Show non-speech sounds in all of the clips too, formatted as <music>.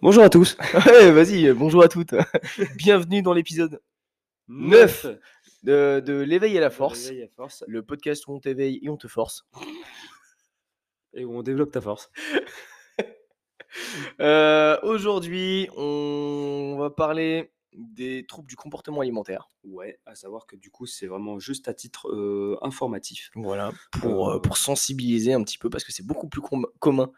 Bonjour à tous. <laughs> Ouais, vas-y, bonjour à toutes. <laughs> Bienvenue dans l'épisode 9 de, de l'éveil à la force, Réveil à force. le podcast où on t'éveille et on te force. Et où on développe ta force. <laughs> Euh, Aujourd'hui, on va parler des troubles du comportement alimentaire. Ouais, à savoir que du coup, c'est vraiment juste à titre euh, informatif. Voilà, pour, euh, Euh. pour sensibiliser un petit peu parce que c'est beaucoup plus com- commun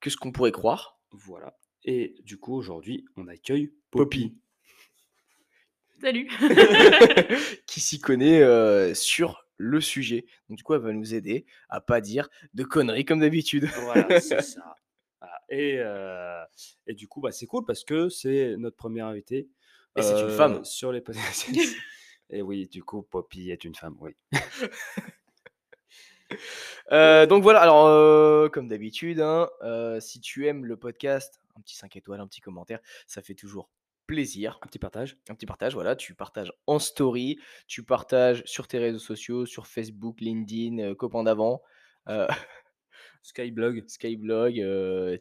que ce qu'on pourrait croire. Voilà. Et du coup, aujourd'hui, on accueille Poppy. Poppy. Salut. <laughs> <laughs> qui s'y connaît euh, sur le sujet. Donc du coup, elle va nous aider à pas dire de conneries comme d'habitude. Voilà, c'est <laughs> ça. Voilà. Et, euh, et du coup, bah, c'est cool parce que c'est notre première invitée. Et c'est une euh, femme. Sur les podcasts. Et oui, du coup, Poppy est une femme, oui. Euh, donc voilà, alors euh, comme d'habitude, hein, euh, si tu aimes le podcast, un petit 5 étoiles, un petit commentaire, ça fait toujours plaisir. Un petit partage. Un petit partage, voilà, tu partages en story, tu partages sur tes réseaux sociaux, sur Facebook, LinkedIn, euh, copain d'avant, euh, <laughs> Skyblog. Skyblog, euh,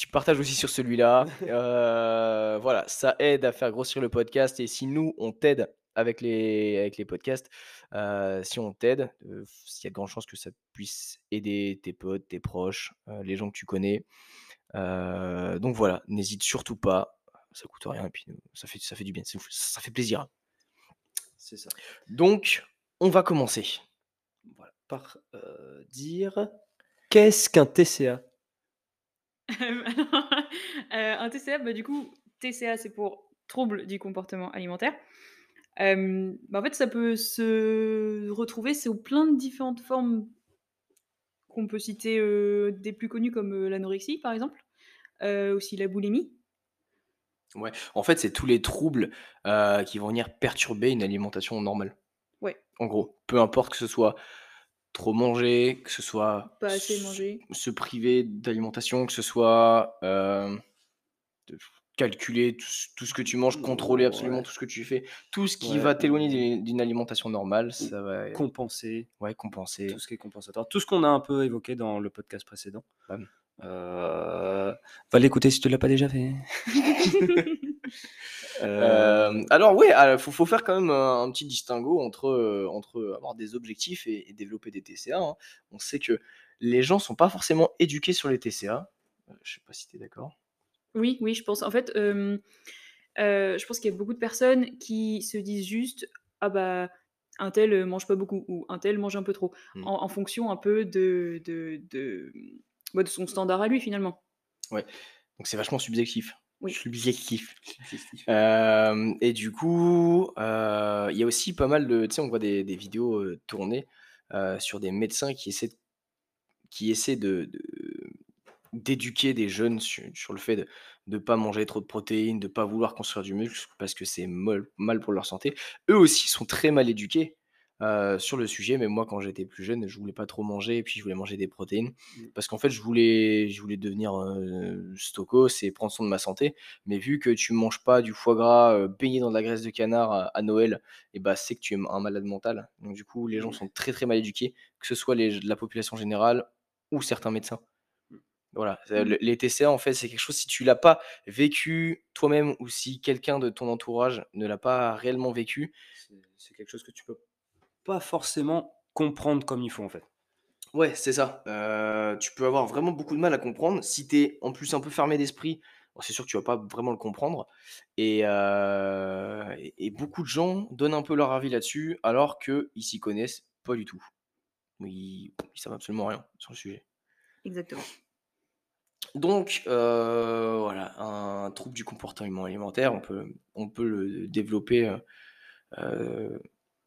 tu partages aussi sur celui-là. <laughs> Euh, voilà, ça aide à faire grossir le podcast. Et si nous, on t'aide avec les, avec les podcasts, euh, si on t'aide, euh, il y a de grandes chances que ça puisse aider tes potes, tes proches, euh, les gens que tu connais. Donc voilà, n'hésite surtout pas. Ça coûte rien et puis ça fait, ça fait du bien, ça fait plaisir. C'est ça. Donc, on va commencer. Voilà. Par dire qu'est-ce qu'un TCA <laughs> un TCA, bah, du coup, TCA, c'est pour trouble du comportement alimentaire. Euh, bah, en fait, ça peut se retrouver sous plein de différentes formes qu'on peut citer euh, des plus connues comme euh, l'anorexie, par exemple, aussi la boulimie. Ouais, en fait, c'est tous les troubles qui vont venir perturber une alimentation normale. Ouais. En gros, peu importe que ce soit trop manger, que ce soit Pas assez manger. se priver d'alimentation, que ce soit calculer tout, ce- tout ce que tu manges, contrôler absolument Ouais. tout ce que tu fais, tout ce qui Ouais, va t'éloigner d'une- alimentation normale, ça va Compenser. ouais, compenser. tout ce qui est compensatoire, tout ce qu'on a un peu évoqué dans le podcast précédent. Bam. Euh, va l'écouter si tu l'as pas déjà fait. <laughs> Euh, Euh, alors oui, il faut, faut faire quand même un, un petit distinguo entre, entre avoir des objectifs et, et développer des TCA. hein. On sait que les gens sont pas forcément éduqués sur les TCA. Je sais pas si tu es d'accord. Oui, oui, je pense. En fait, euh, euh, je pense qu'il y a beaucoup de personnes qui se disent juste Ah bah, un tel mange pas beaucoup ou un tel mange un peu trop, Mm. en, en fonction un peu de, de, de, bah, de son standard à lui finalement. Donc c'est vachement subjectif. Oui. Subjectif. Euh, et du coup, euh, il y a aussi pas mal de. Tu sais, on voit des, des vidéos euh, tournées euh, sur des médecins qui essaient de, qui essaient de, de- d'éduquer des jeunes sur, sur le fait de ne pas manger trop de protéines, de ne pas vouloir construire du muscle parce que c'est mal, mal pour leur santé. Eux aussi sont très mal éduqués euh, sur le sujet, mais moi quand j'étais plus jeune, je voulais pas trop manger et puis je voulais manger des protéines Mm. parce qu'en fait je voulais, je voulais devenir euh, stocos et prendre soin de ma santé. Mais vu que tu manges pas du foie gras euh, baigné dans de la graisse de canard à, à Noël, et bah c'est que tu es un malade mental. Donc du coup, les gens Ouais. sont très très mal éduqués, que ce soit les, la population générale ou certains médecins. Voilà, Mm. le- les TCA en fait, c'est quelque chose si tu l'as pas vécu toi-même ou si quelqu'un de ton entourage ne l'a pas réellement vécu, C'est c'est quelque chose que tu peux pas forcément comprendre comme il faut en fait. Ouais, c'est ça. Euh, tu peux avoir vraiment beaucoup de mal à comprendre. Si tu es en plus un peu fermé d'esprit, bon, c'est sûr que tu vas pas vraiment le comprendre. Et, euh, et- et beaucoup de gens donnent un peu leur avis là-dessus, alors qu'ils s'y connaissent pas du tout. Ils, ils savent absolument rien sur le sujet. Exactement. Donc, euh, voilà, un trouble du comportement alimentaire, on peut, on peut le développer euh, euh,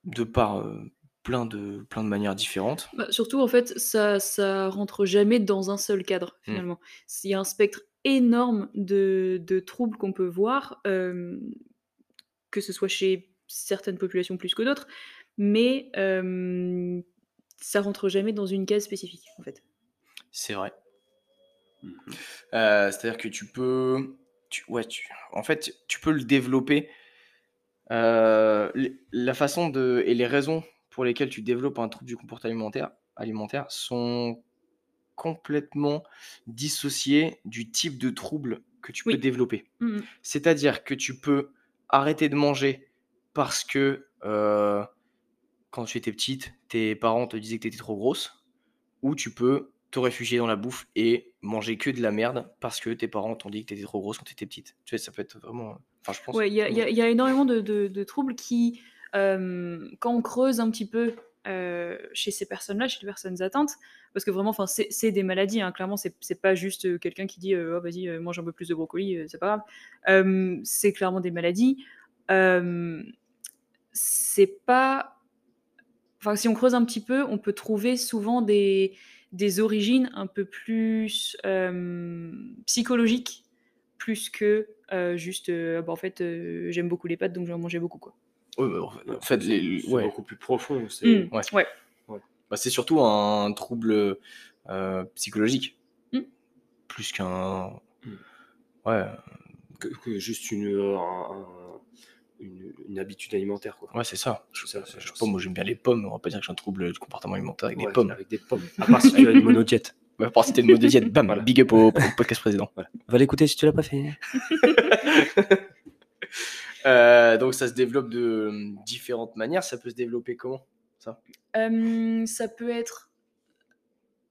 de par euh, plein, de, plein de manières différentes. Bah, surtout, en fait, ça, ça rentre jamais dans un seul cadre, Mm. finalement. Il y a un spectre énorme de, de troubles qu'on peut voir, que ce soit chez certaines populations plus que d'autres, mais ça rentre jamais dans une case spécifique, en fait. C'est vrai. Mhm. Euh, C'est-à-dire que tu peux, tu, ouais, tu, en fait, tu peux le développer. euh, la façon de et les raisons pour lesquelles tu développes un trouble du comportement alimentaire, alimentaire sont complètement dissocié du type de trouble que tu peux Oui. développer. Mmh mh. C'est-à-dire que tu peux arrêter de manger parce que, heu, quand tu étais petite, tes parents te disaient que tu étais trop grosse ou tu peux te réfugier dans la bouffe et manger que de la merde parce que tes parents t'ont dit que tu étais trop grosse quand tu étais petite. Tu sais, ça peut être vraiment, enfin, je pense Ouais, il y y y a énormément de de troubles qui, hem, quand on creuse un petit peu, heu, chez ces personnes-là, chez les personnes atteintes, parce que vraiment, enfin, c'est des maladies, hein, clairement, c'est pas juste, heu, quelqu'un qui dit, «Oh vas-y, mange un peu plus de brocoli, c'est pas grave». C'est clairement des maladies. C'est pas enfin, si on creuse un petit peu, on peut trouver souvent des des origines un peu plus, hem, psychologiques, plus que, heu, juste, heu, bah, en fait, j'aime beaucoup les pâtes donc je vais en manger beaucoup, quoi. Ouais, bah, en fait c'est ouais. beaucoup plus profond, c'est Mmh, Ouais. ouais. Bah, c'est surtout un trouble, psychologique. Mmh. Plus qu'un Mmh. ouais, que que juste une, heu, un un une une habitude alimentaire, quoi. ouais, c'est ça. Je ça, je sais pas, moi j'aime bien les pommes, on va pas dire que j'ai un trouble du comportement alimentaire avec des pommes. avec des pommes. À part si tu as une monodiète. <laughs> Bah, à part si tu es une mode de diète, bam, Voilà. big up au au podcast précédent. Voilà. Va l'écouter si tu l'as pas fait. Heu, <laughs> donc ça se développe de, mmh, différentes manières. Ça peut se développer comment, ça? Ça peut être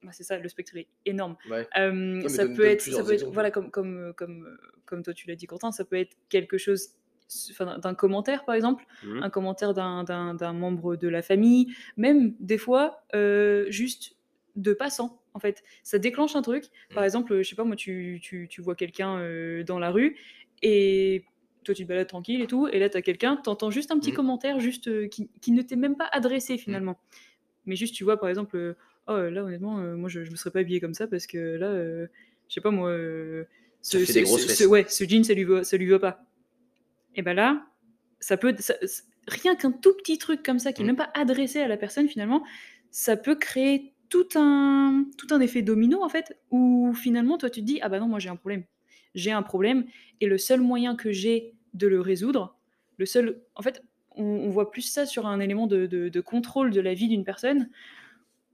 bah, c'est ça, le spectre est énorme. Ouais. Ça donne- peut donne être ça peut être voilà, comme comme, comme, comme toi tu l'as dit Quentin, ça peut être quelque chose d'un commentaire, par exemple, Mmh. un commentaire d'un membre de la famille, même des fois, heu, juste de passants, en fait. Ça déclenche un truc. Par Mmh. exemple, heu, je sais pas moi, tu tu tu vois quelqu'un, heu, dans la rue et toi tu te balades tranquille et tout et là tu as quelqu'un, tu entends juste un petit Mmh. commentaire juste, heu, qui qui ne t'est même pas adressé Mmh. finalement. Mais juste tu vois par exemple, «Oh, là honnêtement, moi je je me serais pas habillé comme ça parce que là, je sais pas moi, ce ce ouais, ce jean ça lui va ça lui va pas». Et bah là, ça peut ça rien qu'un tout petit truc comme ça qui est Mmh. même pas adressé à la personne finalement, ça peut créer tout un tout un effet domino en fait, où finalement toi tu te dis: «Ah bah non, moi j'ai un problème. J'ai un problème et le seul moyen que j'ai de le résoudre, le seul» en fait, on on voit plus ça sur un élément de de de contrôle de la vie d'une personne,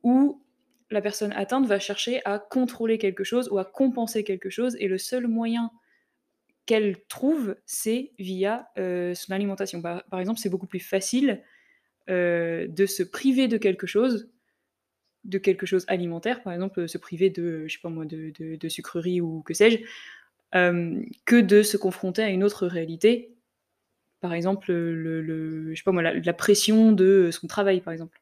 où la personne atteinte va chercher à contrôler quelque chose ou à compenser quelque chose et le seul moyen qu'elle trouve, c'est via, heu, son alimentation. Par par exemple, c'est beaucoup plus facile, heu, de se priver de quelque chose, de quelque chose alimentaire, par exemple, se priver de, je sais pas moi, de de de sucreries ou que sais-je, hem, que de se confronter à une autre réalité. Par exemple, le le je sais pas moi, la la pression de, son travail, par exemple.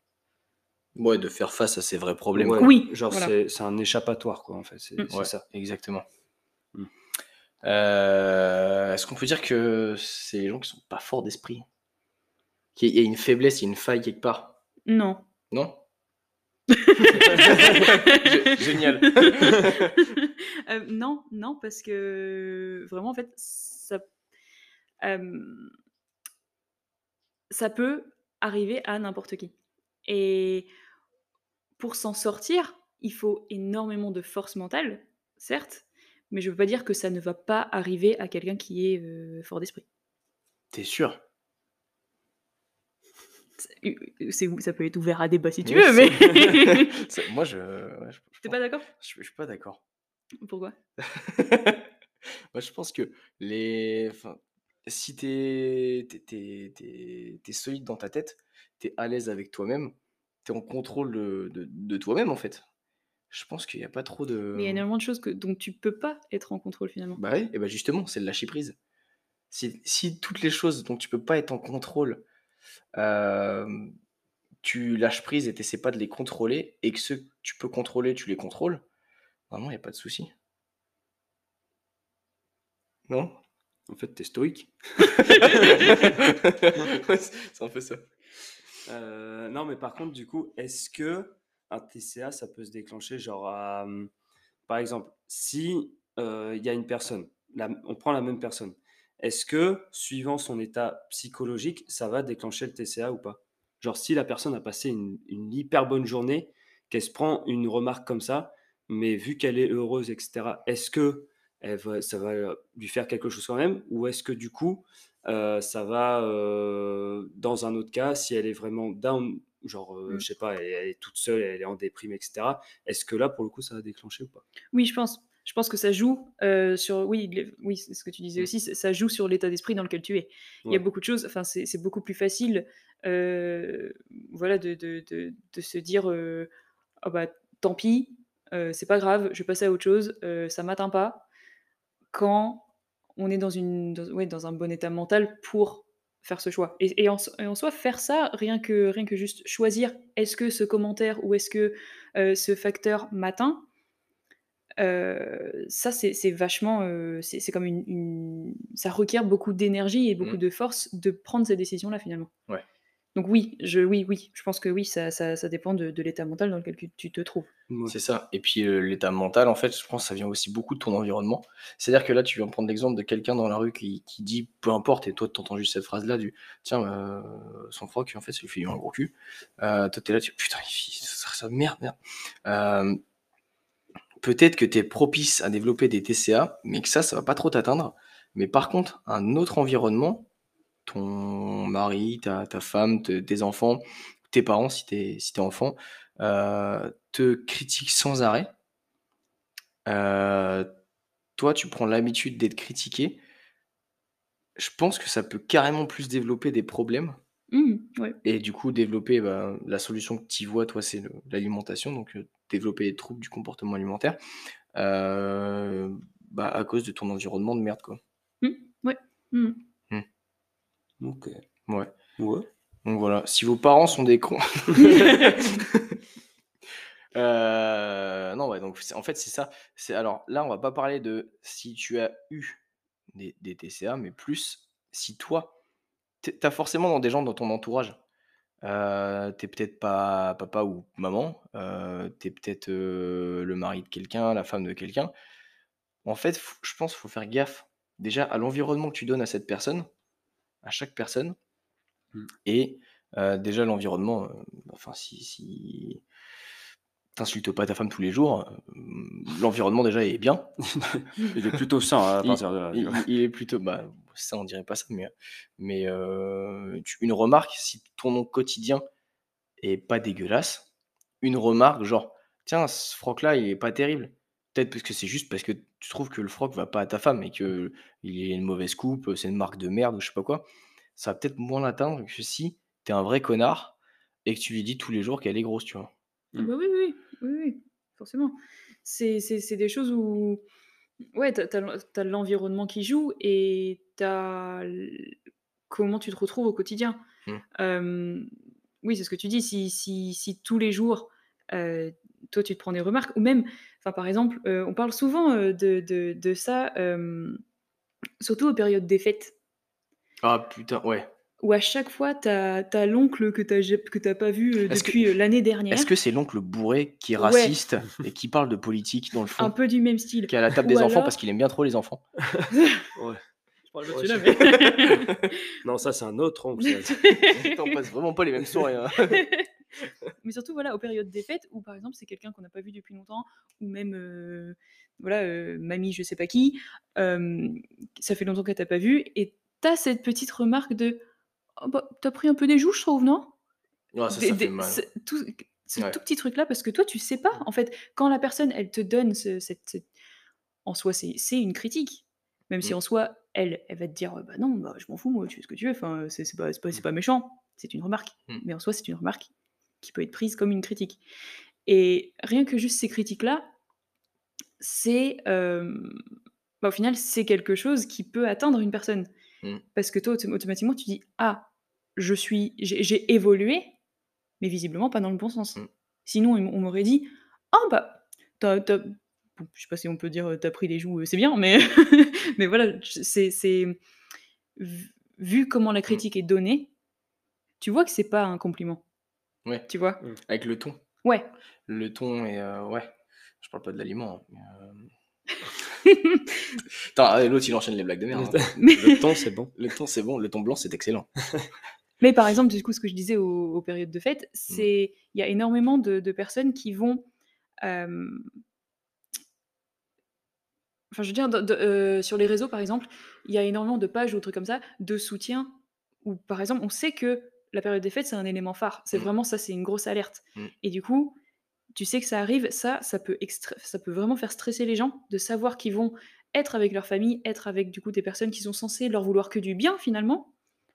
Ouais, de faire face à ses vrais problèmes. Ouais, Oui, genre voilà. c'est c'est un échappatoire, quoi, en fait, c'est Mmh. Ouais, ça. exactement. Heu, est-ce qu'on peut dire que c'est les gens qui sont pas forts d'esprit? Qu'il y a une faiblesse, il y a une faille quelque part? Non. Non? <laughs> Gé génial. Heu, <laughs> non, non, parce que vraiment, en fait, ça hem ça peut arriver à n'importe qui et pour s'en sortir, il faut énormément de force mentale, certes, mais je veux pas dire que ça ne va pas arriver à quelqu'un qui est, heu, fort d'esprit. Tu es sûr? Ou ça peut être ouvert à débat si tu Oui, veux, mais <laughs> <laughs> moi je ouais, je je tu es pense pas d'accord? je je suis pas d'accord. Pourquoi? <laughs> Moi, je pense que les enfin, si tu es solide dans ta tête, tu es à l'aise avec toi-même, tu es en contrôle, de de de toi-même, en fait. Je pense qu'il y a pas trop Mais il y a de énormément de choses que dont tu peux pas être en contrôle, finalement. bah, oui et bah, justement, c'est le lâcher prise. Si si toutes les choses dont tu peux pas être en contrôle, hem, tu lâches prise et tu essaies pas de les contrôler et que ceux que tu peux contrôler, tu les contrôles, normalement, il y a pas de souci. Non? En fait, tu es stoïque. <laughs> Ouais, c'est un peu ça. Heu, non, mais par contre, du coup, est-ce qu'un TCA, ça peut se déclencher genre mmh, par exemple, si, heu, il y a une personne, on prend la même personne, est-ce que, suivant son état psychologique, ça va déclencher le TCA ou pas? Genre si la personne a passé une hyper bonne journée, qu'elle se prend une remarque comme ça, mais vu qu'elle est heureuse et cetera, est-ce va ça va, lui faire quelque chose quand même? Ou est-ce que du coup, Heu, ça va, heu, dans un autre cas, si elle est vraiment down genre, Mmh. je sais pas, elle, est toute seule, elle est en déprime, etc. Est-ce que là, pour le coup, ça va déclencher ou pas? Oui, je pense. Je pense que ça joue sur. Oui, oui c'est ce que tu disais mmh. aussi, ça joue sur l'état d'esprit dans lequel tu es. Il y a beaucoup de choses, enfin, c'est beaucoup plus facile voilà, de, de, de, de, se dire oh bah, tant pis, c'est pas grave, je vais passer à autre chose, ça m'atteint pas. Quand on est dans, une, ouais, dans un bon état mental pour faire ce choix. Et, en, en, soi, faire ça, rien que, rien que juste choisir est-ce que ce commentaire ou est-ce que ce facteur m'atteint, ça, c'est vachement. c'est comme une, Ça requiert beaucoup d'énergie et beaucoup mmh. de force de prendre ces décisions-là, finalement. Ouais. Donc, oui, je, oui, oui, je pense que oui, ça, ça, ça dépend de, l'état mental dans lequel tu te trouves. C'est ça. Et puis, l'état mental, en fait, je pense que ça vient aussi beaucoup de ton environnement. C'est-à-dire que là, tu viens prendre l'exemple de quelqu'un dans la rue qui, qui, dit peu importe, et toi, tu entends juste cette phrase-là du tiens, euh, son froc, en fait, ça lui fait un gros cul. Euh, toi, t'es là, tu putain, ça, ça, merde, merde. Euh, peut-être que tu es propice à développer des TCA, mais que ça, ça va pas trop t'atteindre. Mais par contre, un autre environnement, ton mari, ta, femme, tes enfants, tes parents, si tu es, si enfant, euh, te critiquent sans arrêt. Euh, toi, tu prends l'habitude d'être critiqué. Je pense que ça peut carrément plus développer des problèmes Mmh, et du coup, développer bah, la solution que tu vois, toi, c'est l'alimentation, donc développer les troubles du comportement alimentaire, bah, à cause de ton environnement de merde, quoi. Mmh, ouais. Mmh. Ok. Ouais. Ouais. Donc voilà, si vos parents sont des cons. <laughs> non, ouais, donc en fait, c'est ça. C'est alors là, on va pas parler de si tu as eu des, des TCA, mais plus si toi, tu as forcément dans des gens dans ton entourage. Euh, tu peut-être pas papa ou maman, euh, tu es peut-être le mari de quelqu'un, la femme de quelqu'un. En fait, je pense qu'il faut faire gaffe déjà à l'environnement que tu donnes à cette personne, à chaque personne. Mmh. Et déjà l'environnement, enfin si, si t'insultes pas ta femme tous les jours, l'environnement déjà est bien. <laughs> il est plutôt sain à partir de là. Il, est plutôt, bah, ça on dirait pas ça, mais, mais une remarque, si ton quotidien est pas dégueulasse, une remarque genre, tiens, ce froc là il est pas terrible. Peut-être parce que c'est juste parce que tu trouves que le froc va pas à ta femme et que il est une mauvaise coupe, c'est une marque de merde ou je sais pas quoi. Ça va peut-être moins l'atteindre que si t'es un vrai connard et que tu lui dis tous les jours qu'elle est grosse, tu vois? Ah bah oui, oui, oui, oui, forcément. C'est des choses où, ouais, tu as l'environnement qui joue et tu as comment tu te retrouves au quotidien. Mmh. oui, c'est ce que tu dis, si si si tous les jours, toi, tu te prends des remarques ou même enfin, par exemple, on parle souvent, de de de ça, surtout aux périodes des fêtes. Ah putain, ouais où à chaque fois, tu as, l'oncle que tu n'as pas vu euh, depuis euh, l'année dernière. Est-ce que c'est l'oncle bourré qui est raciste et qui parle de politique dans le fond Un peu du même style. Qui est à la table des enfants parce qu'il aime bien trop les enfants. <laughs> ouais. Je parle de celui-là, mais... non, ça, c'est un autre oncle. On <laughs> passe vraiment pas les mêmes soirées. Hein. <laughs> <laughs> mais surtout, voilà, aux périodes des fêtes, où par exemple, c'est quelqu'un qu'on n'a pas vu depuis longtemps, ou même, euh, voilà, mamie, je sais pas qui, ça fait longtemps qu'elle t'a pas vu, et tu as cette petite remarque de Oh bah, t'as pris un peu des joues, je trouve, non? Ouais, ça, ça fait mal. tout, ce tout petit truc-là, parce que toi, tu sais pas. En fait, quand la personne, elle te donne ce, cette, En soi, c'est une critique. Même si mmh. en soi, elle, elle va te dire Bah non, bah, je m'en fous, moi, tu fais ce que tu veux. Enfin, c'est pas, pas, pas méchant. C'est une remarque. Mmh. Mais en soi, c'est une remarque qui peut être prise comme une critique. Et rien que juste ces critiques-là, c'est. bah, au final, c'est quelque chose qui peut atteindre une personne. Mmh. Parce que toi, automatiquement, tu dis Ah, je suis, j'ai évolué, mais visiblement pas dans le bon sens. Mmh. Sinon, on m'aurait dit Ah, bah, t'as, je sais pas si on peut dire t'as pris les joues, c'est bien, mais, <laughs> mais voilà, c'est, vu comment la mmh. critique est donnée, tu vois que c'est pas un compliment. Ouais. Tu vois? Avec le ton. Ouais. Le ton et ouais. Je parle pas de l'aliment. Hein, <laughs> l'autre il enchaîne les blagues de merde. Hein. <laughs> Le ton c'est bon. Le ton c'est bon, le ton blanc c'est excellent. <laughs> Mais par exemple, du coup, ce que je disais aux, périodes de fête, mmh. c'est il y a énormément de, personnes qui vont. enfin, je veux dire, euh, sur les réseaux, par exemple, il y a énormément de pages ou trucs comme ça de soutien où, par exemple, on sait que la période des fêtes, c'est un élément phare. C'est Mmh. vraiment ça, c'est une grosse alerte. Mmh. Et du coup, tu sais que ça arrive, ça, ça peut, extra- ça peut vraiment faire stresser les gens de savoir qu'ils vont être avec leur famille, être avec du coup des personnes qui sont censées leur vouloir que du bien finalement,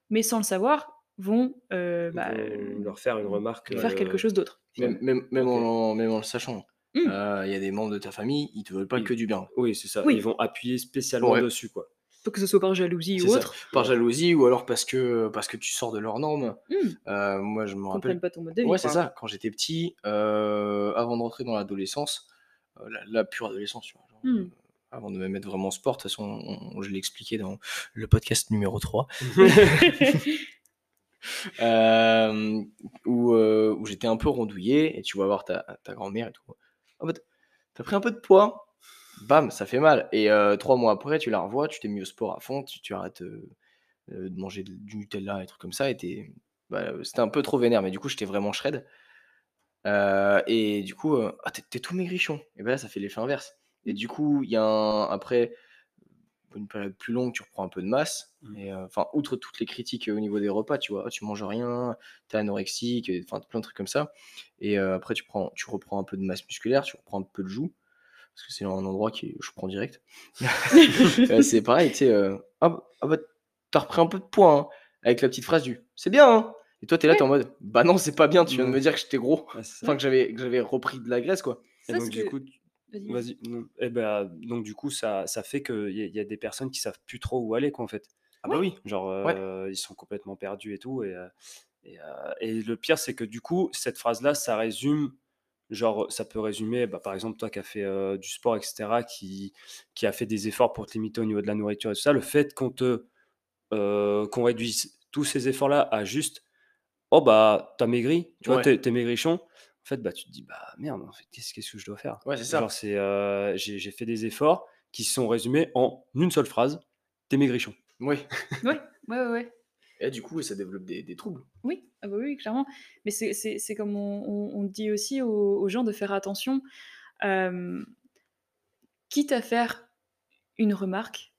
mais sans le savoir, vont euh, Ils bah, vont euh, leur faire une remarque. faire euh, quelque chose d'autre. Même, même, même, Ok. en, même en le sachant. Il Mmh. y a des membres de ta famille, ils te veulent pas que du bien. Oui, c'est ça. Oui. Ils vont appuyer spécialement Ouais. dessus, quoi. Que ce soit par jalousie ou ça. autre. Par jalousie ou alors parce que, parce que tu sors de leurs normes. Mmh. Euh, moi, je me rappelle. pas ton mode de vie. Ouais, c'est ça. Quand j'étais petit, euh, avant de rentrer dans l'adolescence, euh, la, la pure adolescence, tu vois, genre, Hmm. avant de me mettre vraiment au sport, de toute façon, on- on- je l'ai expliqué dans le podcast numéro 3, <laughs> <laughs> euh, où, euh, où j'étais un peu rondouillé, et tu vas voir ta, ta grand-mère et tout. En fait, t'as pris un peu de poids, bam, ça fait mal. Et euh, trois mois après, tu la revois, tu t'es mis au sport à fond, tu, tu arrêtes euh, euh, de manger du Nutella et trucs comme ça, et bah, c'était un peu trop vénère, mais du coup, j'étais vraiment shred. Euh, et du coup, ah, t'es, tout maigrichon. Et ben là, ça fait l'effet inverse. Et du coup, il y a un, après une période plus longue, tu reprends un peu de masse. Mm. Et euh, enfin, outre toutes les critiques au niveau des repas, tu vois, tu manges rien, t'es anorexique, enfin plein de trucs comme ça. Et après, tu prends, tu reprends un peu de masse musculaire, tu reprends un peu de joue, parce que c'est un endroit qui, je prends direct. <laughs> Euh, c'est pareil, tu sais, euh, ah, bah- ah bah, t'as repris un peu de poids, hein, avec la petite phrase du, c'est bien, hein. Et toi, t'es là, t'es en mode, bah non, c'est pas bien, tu viens de me dire que j'étais gros. Ça. Enfin, que j'avais, que j'avais repris de la graisse, quoi. Et donc, du que- coup, Vas-y. vas-y. Eh ben, donc, du coup, ça, ça fait qu'il y, a- il y a des personnes qui savent plus trop où aller, quoi, en fait. Ah bah oui. Genre, euh, ils sont complètement perdus et tout. Et, et, euh, et le pire, c'est que du coup, cette phrase-là, ça résume. Genre, ça peut résumer, bah, par exemple, toi qui as fait euh, du sport, etc., qui, qui a fait des efforts pour te limiter au niveau de la nourriture et tout ça, le fait qu'on te euh, qu'on réduise tous ces efforts-là à juste, oh bah, t'as maigri, tu vois, Ouais. t'es, t'es maigrichon. En fait, bah, tu te dis, bah merde, en fait, qu'est-ce, qu'est-ce que je dois faire? Ouais, c'est ça. Genre, c'est, euh, j'ai, j'ai fait des efforts qui sont résumés en une seule phrase, t'es maigrichon. Oui. Ouais, ouais, ouais, Et du coup, ça développe des, des troubles. Oui, ah bah oui, clairement. Mais c'est- comme on, on- on dit aussi aux, aux gens de faire attention, euh, quitte à faire une remarque,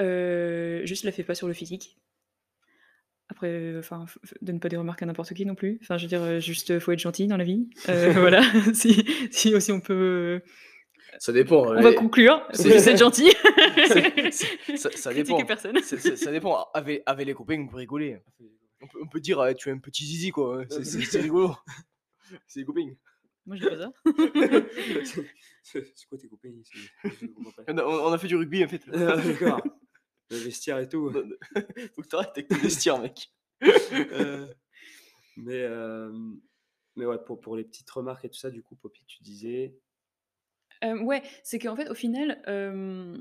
euh, juste la fais pas sur le physique. Après, enfin, donne pas des remarques à n'importe qui non plus. Enfin, je veux dire, juste faut être gentil dans la vie. Euh, <laughs> voilà. <laughs> si, si aussi on peut, Ça dépend. on va conclure. c'est- Faut juste être gentil. ça, dépend. personne. Ça dépend. Avec, avec les copains, on peut rigoler. On peut, on peut dire, ah, tu es un petit zizi, quoi. C'est, rigolo. <laughs> C'est les copains. Moi, je dis pas ça. <laughs> c'est quoi tes copains. On a, on a fait du rugby, en fait. Ah, D'accord. <laughs> Le vestiaire et tout. Faut que t'arrêtes avec tes vestiaires, mec. Euh, mais, euh, mais ouais, pour, pour les petites remarques et tout ça, du coup, Poppy, tu disais. Euh, ouais, c'est qu'en fait, au final, euh,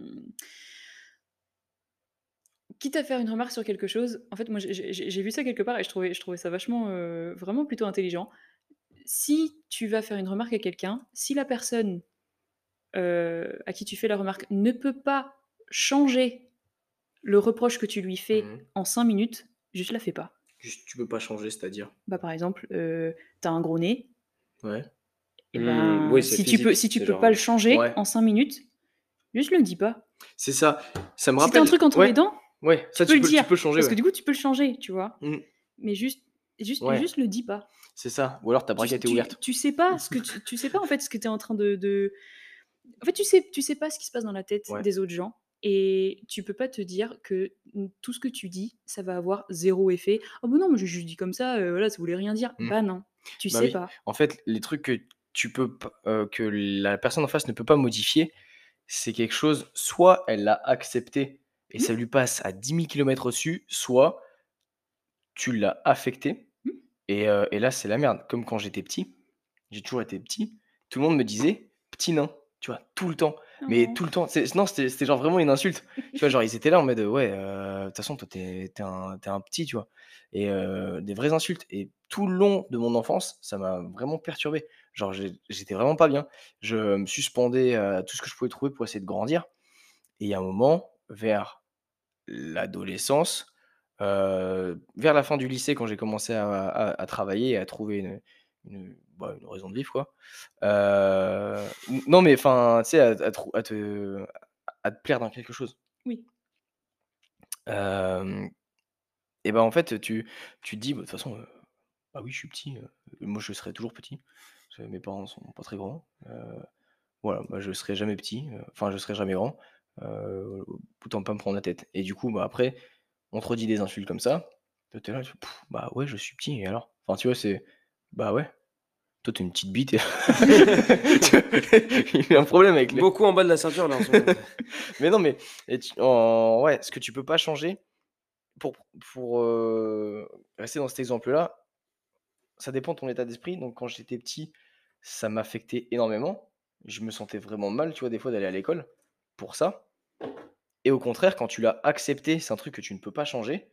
quitte à faire une remarque sur quelque chose, en fait, moi, j'ai- vu ça quelque part et je trouvais, je trouvais ça vachement, euh, vraiment plutôt intelligent. Si tu vas faire une remarque à quelqu'un, si la personne à qui tu fais la remarque ne peut pas changer le reproche que tu lui fais Mhm. en 5 minutes, juste la fais pas. Juste, tu peux pas changer, c'est-à-dire? Bah, par exemple, t'as un gros nez, Ouais. Et Hmm, ben, oui, c'est si tu peux, si tu peux genre, pas le changer ouais. en 5 minutes, juste le dis pas. C'est ça. Ça me Si rappelle. t'as un truc entre ouais, les dents, Ouais, ça, peux tu, le peux, dire, tu peux changer. parce que du coup, tu peux le changer, tu vois. Mm. Mais juste, juste, juste le dis pas. C'est ça. Ou alors ta Tu, braquette est tu- ouverte. tu sais pas <laughs> ce que tu, tu sais pas en fait ce que tu es en train de, de- En fait, tu sais, tu sais pas ce qui se passe dans la tête des autres gens. Et tu peux pas te dire que tout ce que tu dis, ça va avoir zéro effet. Oh, bah non, mais je dis comme ça, euh, voilà, ça voulait rien dire. Mm. Bah non, tu Bah sais oui. pas. En fait, les trucs que tu peux, euh, que la personne en face ne peut pas modifier, c'est quelque chose, soit elle l'a accepté et Mmh. ça lui passe à 10 000 km au-dessus, soit tu l'as affecté Mmh. et, euh, et là, c'est la merde. Comme quand j'étais petit, j'ai toujours été petit, tout le monde me disait petit nain, tu vois, tout le temps. Mais tout le temps, c'est- non, c'était genre vraiment une insulte. Tu vois, genre, ils étaient là en mode, ouais, euh, de toute façon, toi, t'es t'es un, t'es un petit, tu vois. Et euh, des vraies insultes. Et tout le long de mon enfance, ça m'a vraiment perturbé. Genre, j'étais vraiment pas bien. Je me suspendais à tout ce que je pouvais trouver pour essayer de grandir. Et il y a un moment, vers l'adolescence, euh, vers la fin du lycée, quand j'ai commencé à, à- à travailler et à trouver une, une, bah, une raison de vivre, quoi. Euh, non, mais enfin, tu sais, à, te, à te plaire dans quelque chose. Oui. Euh, Et ben, en fait, tu tu te dis: «Bah, de toute façon, heu, ah oui, je suis petit, moi je serai toujours petit». Parce que mes parents sont pas très grands, heu, voilà, bah, je serai jamais petit, heu, enfin je serai jamais grand, heu, autant pas me prendre la tête. Et du coup, bah, après, on te redit des insultes comme ça, toi tu es là, tu «Bah ouais, je suis petit et alors?» enfin, tu vois, c'est bah ouais, toi tu es une petite bite et <laughs> <laughs> il y a un problème avec les Beaucoup en bas de la ceinture là en ce moment. <laughs> mais non, mais et tu ouais, ce que tu peux pas changer pour pour, rester dans cet exemple-là, ça dépend de ton état d'esprit. Donc quand j'étais petit, ça m'affectait énormément. Je me sentais vraiment mal, tu vois, des fois d'aller à l'école pour ça. Et au contraire, quand tu l'as accepté, c'est un truc que tu ne peux pas changer,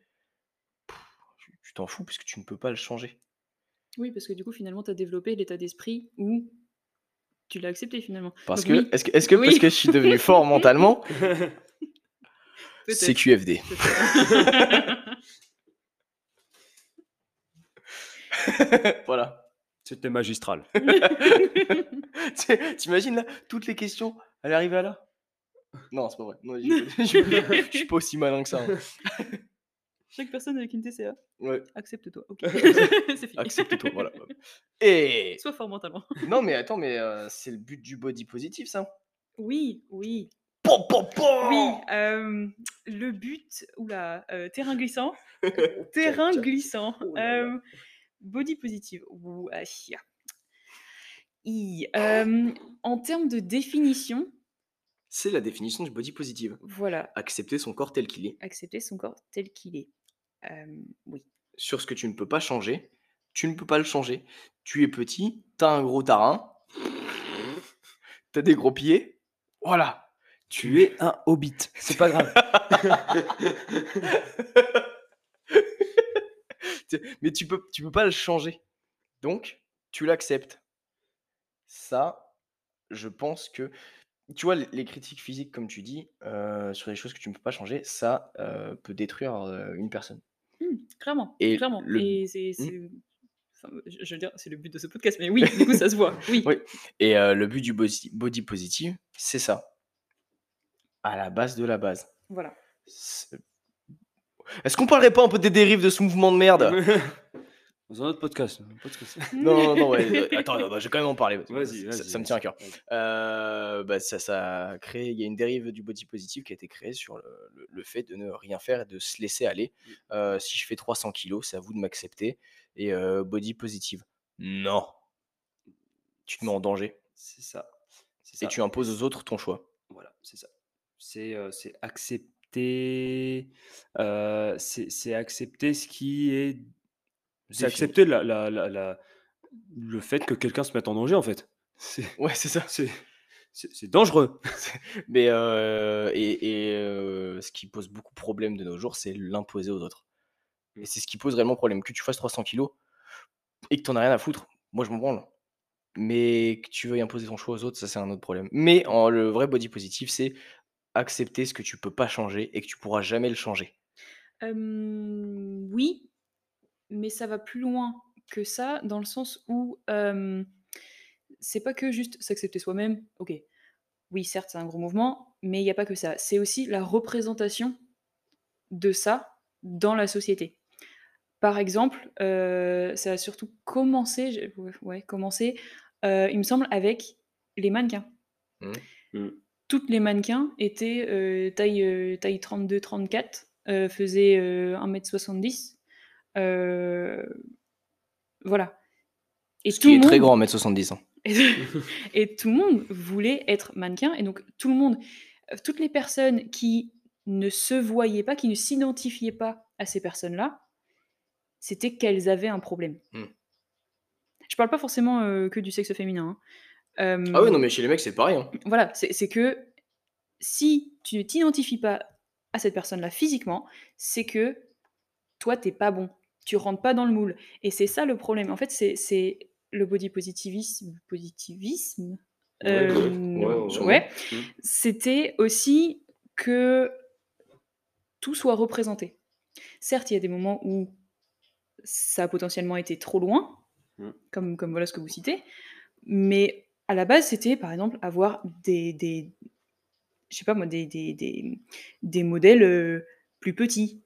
tu t'en fous puisque tu ne peux pas le changer. Oui, parce que du coup, finalement, tu as développé l'état d'esprit où tu l'as accepté finalement. Parce Donc que oui, est-ce que est-ce que parce que je suis devenu fort <laughs> mentalement? CQFD. Peut-être. <laughs> Voilà. C'était magistral. <laughs> <laughs> Tu tu imagines là, toutes les questions, elles arrivaient à là? Non, c'est pas vrai. Non, <laughs> je suis pas aussi malin que ça, hein. Chaque personne avec une TCA, Ouais. accepte-toi. OK. C'est fini. Accepte-toi, voilà. Et Sois fort mentalement. non, mais attends, mais heu, c'est le but du body positif, ça? Oui, oui. Po, po, po Oui, hem, le but ouh là, heu, terrain glissant, terrain glissant, Oh là là. Body positive. Ouh, ah. I hem, en termes de définition, C'est la définition du body positive. voilà, Accepter son corps tel qu'il est. accepter son corps tel qu'il est. Hem, oui. Sur ce que tu ne peux pas changer, tu ne peux pas le changer. Tu es petit, tu as un gros tarin, tu as des gros pieds, voilà. Tu es un hobbit. C'est pas grave. <laughs> Mais tu peux tu peux pas le changer. Donc, tu l'acceptes. Ça, je pense que tu vois, les critiques physiques, comme tu dis, heu, sur les choses que tu ne peux pas changer, ça, heu, peut détruire, heu, une personne. Mmh, clairement, Et clairement le et c'est mmh. enfin, je veux dire, c'est le but de ce podcast, mais oui, du coup, ça se voit, <laughs> oui. Oui et le but du body body positive, c'est ça. À la base de la base. Voilà. Est-ce qu'on parlerait pas un peu des dérives de ce mouvement de merde? <laughs> Dans un autre podcast, un podcast. <laughs> Non, non, non, ouais, heu, attends, bah, je vais quand même en parler Vas-y, ça vas-y, ça me tient à cœur. Heu, bah, ça ça a créé il y a une dérive du body positive qui a été créée sur le le le fait de ne rien faire et de se laisser aller. Heu, si je fais 300 kilogrammes, c'est à vous de m'accepter et body positive. Non! Tu te mets en danger C'est ça. C'est et tu imposes aux autres ton choix. Voilà, c'est ça. C'est, c'est accepter, c'est c'est accepter ce qui est c'est accepter la la la la le fait que quelqu'un se mette en danger, en fait. <laughs> C'est Ouais, c'est ça. c'est dangereux. <laughs> Mais et et ce qui pose beaucoup de problèmes de nos jours, c'est l'imposer aux autres Mmh. et c'est ce qui pose réellement problème. Que tu fasses 300 kilogrammes et que tu en aies rien à foutre, moi je m'en branle. Mais que tu veuilles imposer ton choix aux autres, ça c'est un autre problème. Mais en le vrai body positive, c'est accepter ce que tu peux pas changer et que tu pourras jamais le changer. Oui, mais ça va plus loin que ça, dans le sens où, c'est pas que juste s'accepter soi-même, OK. Oui, certes, c'est un gros mouvement, mais il y a pas que ça. C'est aussi la représentation de ça dans la société. Par exemple, ça a surtout commencé, ouais, commencé, il me semble avec les mannequins. Mmh. Toutes les mannequins étaient, heu, taille, heu, taille 32-34, heu, faisaient, heu, 1 m 70, heu, voilà et Ce tout qui est très grand, 1m70, hein. <laughs> et tout le monde voulait être mannequin et donc tout le monde, toutes les personnes qui ne se voyaient pas, qui ne s'identifiaient pas à ces personnes-là, c'était qu'elles avaient un problème. Mmh. Je parle pas forcément, que du sexe féminin, hein. Ah oui, non, Hem, mais chez les mecs, c'est pareil, hein. voilà, c'est que si tu ne t'identifies pas à cette personne-là physiquement, c'est que toi, tu es pas bon. Tu rentres pas dans le moule et c'est ça le problème. En fait, c'est le body positivisme positivisme? Ouais, ouais, Hem, ouais, ouais, sûrement. ouais, Mmh. c'était aussi que tout soit représenté. Certes, il y a des moments où ça a potentiellement été trop loin, Mmh. comme comme voilà ce que vous citez, mais à la base, c'était par exemple avoir des des je sais pas moi, des des des des modèles, heu, plus petits.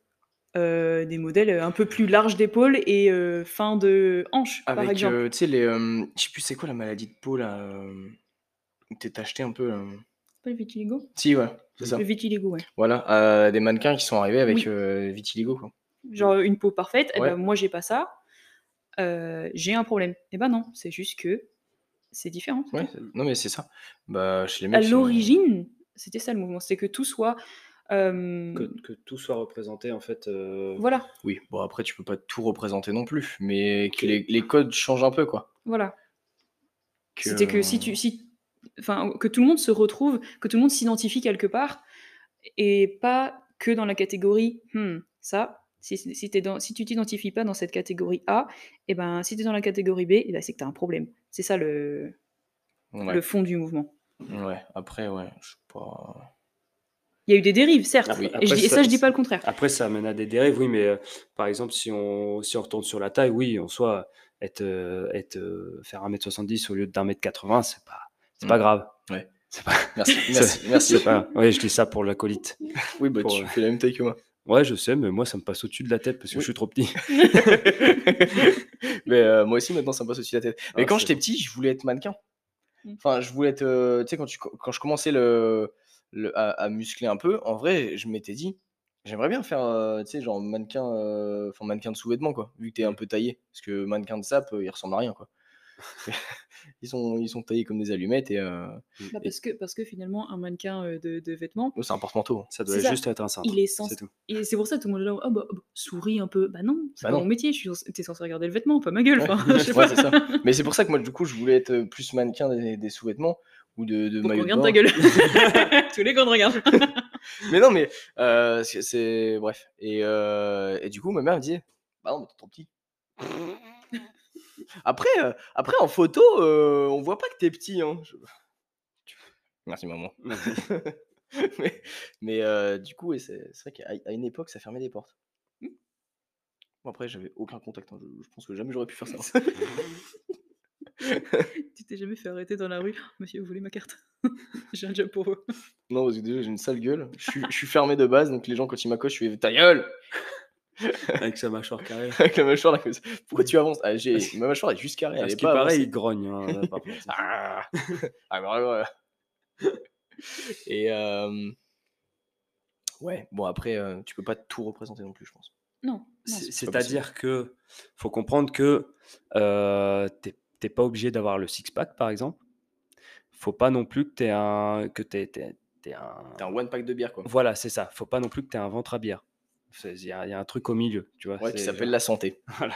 euh, des modèles un peu plus larges d'épaule et euh, fin de hanche, par Avec, exemple. euh, tu sais, les. euh, je sais plus c'est quoi la maladie de peau là. euh, T'es acheté un peu. euh, Pas le vitiligo? Si, ouais, c'est ça. Le vitiligo, ouais. Voilà, euh, des mannequins qui sont arrivés avec Oui. euh, vitiligo, quoi. Genre une peau parfaite, eh Ouais. ben, moi j'ai pas ça, euh, j'ai un problème. Eh ben non, c'est juste que c'est différent. Ouais, non, mais c'est ça. Bah, chez les À mecs. l'origine, c'était ça le mouvement, c'est que tout soit. euh, Que, que tout soit représenté en fait. euh, Voilà, Oui, bon, après, tu peux pas tout représenter non plus, mais que les, les codes changent un peu, quoi. voilà. Que- C'était que si tu. Si, enfin, que tout le monde se retrouve, que tout le monde s'identifie quelque part, et pas que dans la catégorie Hmm, ça. Si, si, t'es dans, si tu t'identifies pas dans cette catégorie A, et ben si tu es dans la catégorie B, et ben, c'est que tu as un problème. C'est ça le, Ouais, le fond du mouvement. ouais, après, ouais, je sais pas. Il y a eu des dérives, certes, Après- et, je dis- et ça, ça- je dis pas le contraire. Après, ça amène à des dérives, oui, mais euh, par exemple, si on, si on retourne sur la taille, oui, en soi, être, euh, être, euh, faire 1m70 au lieu d'un mètre 80, c'est pas, c'est pas Mm. grave. Ouais. C'est pas, Merci, <laughs> merci, merci. pas, oui, je dis ça pour l'acolyte. Oui, bah, Pour, tu fais la même taille que moi. Ouais, je sais, mais moi, ça me passe au-dessus de la tête parce que Oui. je suis trop petit. <laughs> <laughs> mais euh, moi aussi, maintenant, ça me passe au-dessus de la tête. Mais Ah, quand j'étais petit, je voulais être mannequin. Mm. Enfin, je voulais être. euh, tu sais, quand, tu- quand je commençais le, le- à, à muscler un peu, en vrai, je m'étais dit, j'aimerais bien faire, euh, tu sais, genre mannequin, euh, enfin, mannequin de sous-vêtements, quoi, vu que t'es un peu taillé. Parce que mannequin de sap, euh, il ressemble à rien, quoi. Ils, sont, ils sont taillés comme des allumettes et. euh, Bah, parce, que, parce que finalement, un mannequin euh, de, de vêtements, oh, c'est un porte-manteau. Ça doit ça. juste être un cintre. il est censé. C'est tout. Et c'est pour ça que tout le monde est là, ah bah, bah, souris un peu. Bah non, c'est Bah pas non. mon métier, je suis censé- t'es censé regarder le vêtement, pas ma gueule. Ouais, enfin, <laughs> je sais ouais, pas. c'est ça. <laughs> Mais c'est pour ça que moi, du coup, je voulais être euh, plus mannequin des, des sous-vêtements ou de, de maillot de regarde bain. ta gueule. <laughs> Tous les gars te regardent. Mais non, mais euh, c'est- c'est. Bref. Et, euh, et du coup, ma mère me disait Bah non, mais t'es trop petit. Après, euh, après, en photo, euh, on voit pas que t'es petit. Hein. Je- <laughs> Merci, maman. <laughs> mais mais euh, du coup, c'est vrai qu'à une époque, ça fermait des portes. Bon, après, j'avais aucun contact. hein. Je, je pense que jamais j'aurais pu faire ça. <laughs> tu t'es jamais fait arrêter dans la rue. Monsieur, vous voulez ma carte? J'ai un job pour vous. non, parce que déjà, j'ai une sale gueule. Je suis, je suis fermé de base, donc les gens, quand ils m'accostent, je fais Ta gueule <laughs> Avec sa mâchoire carrée. Avec la mâchoire là comme ça. Pourquoi tu avances? Ah, j'ai... Ma mâchoire est juste carrée. Elle Parce est qu'il pas paraît, avancée. il grogne. hein, là, par contre. <laughs> Ah, ah bah, voilà. <laughs> Et euh, ouais, bon après, euh, tu peux pas tout représenter non plus, je pense. Non. non, C'est- c'est- pas C'est-à-dire que faut comprendre que euh, t'es t'es pas obligé d'avoir le six-pack, par exemple. Faut pas non plus que tu un que t'aies- t'aies- t'aies un. T'es un one pack de bière quoi. Voilà, c'est ça. Faut pas non plus que tu aies un ventre à bière. Il y, a il y a un truc au milieu, tu vois. Ouais, qui s'appelle genre- la santé. <laughs> Voilà.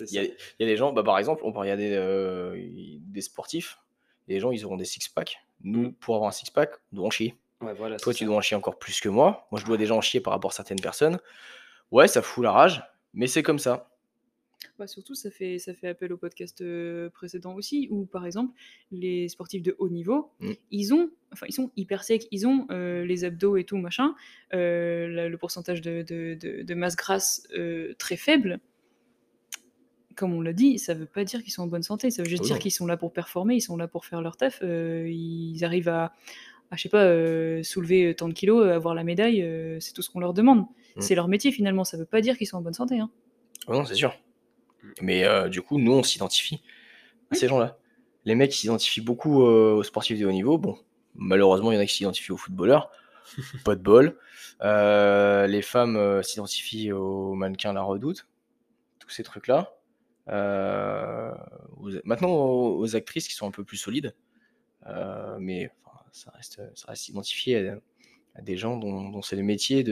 Il y, a, ça. il y a des gens, bah, par exemple, on peut regarder euh, des sportifs. Et les gens, ils auront des six-packs. Nous, pour avoir un six-pack, on doit en chier. Ouais, voilà, Toi, tu ça. dois en chier encore plus que moi. Moi, je dois déjà en chier par rapport à certaines personnes. Ouais, ça fout la rage, mais c'est comme ça. Bah, surtout, ça fait, ça fait appel au podcast euh, précédent aussi, où par exemple, les sportifs de haut niveau, Mm. ils ont, enfin, ils sont hyper secs, ils ont euh, les abdos et tout, machin, euh, la- le pourcentage de, de- de- de masse grasse très faible. Comme on l'a dit, ça veut pas dire qu'ils sont en bonne santé, ça veut juste Oh dire qu'ils sont là pour performer, ils sont là pour faire leur taf, ils arrivent à, à, je sais pas, euh, soulever tant de kilos, avoir la médaille, euh, c'est tout ce qu'on leur demande. Mm. C'est leur métier finalement, ça veut pas dire qu'ils sont en bonne santé. Hein. Oh non, c'est sûr. Mais euh, du coup, nous, on s'identifie à ces gens-là. Les mecs, s'identifient beaucoup euh, aux sportifs de haut niveau. Bon, malheureusement, il y en a qui s'identifient aux footballeurs. <laughs> Pas de bol. Euh, les femmes s'identifient aux mannequins La Redoute. Tous ces trucs-là. Aux- maintenant, aux, aux actrices qui sont un peu plus solides. Mais enfin, ça reste, ça reste identifié à, à des gens dont, dont c'est le métier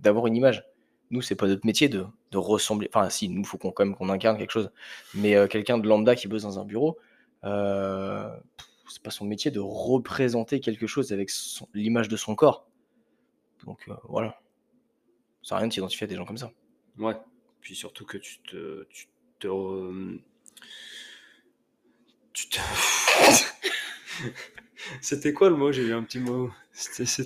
d'avoir une image. Nous, c'est pas notre métier de, de ressembler. Enfin, si, nous, faut qu'on quand même qu'on incarne quelque chose. Mais euh, quelqu'un de lambda qui bosse dans un bureau, euh, c'est pas son métier de représenter quelque chose avec l'image de son corps. Donc euh, voilà. Ça sert à rien de s'identifier à des gens comme ça. Ouais. Puis surtout que tu te. Tu te euh, tu te- <laughs> C'était quoi le mot? J'ai eu un petit mot.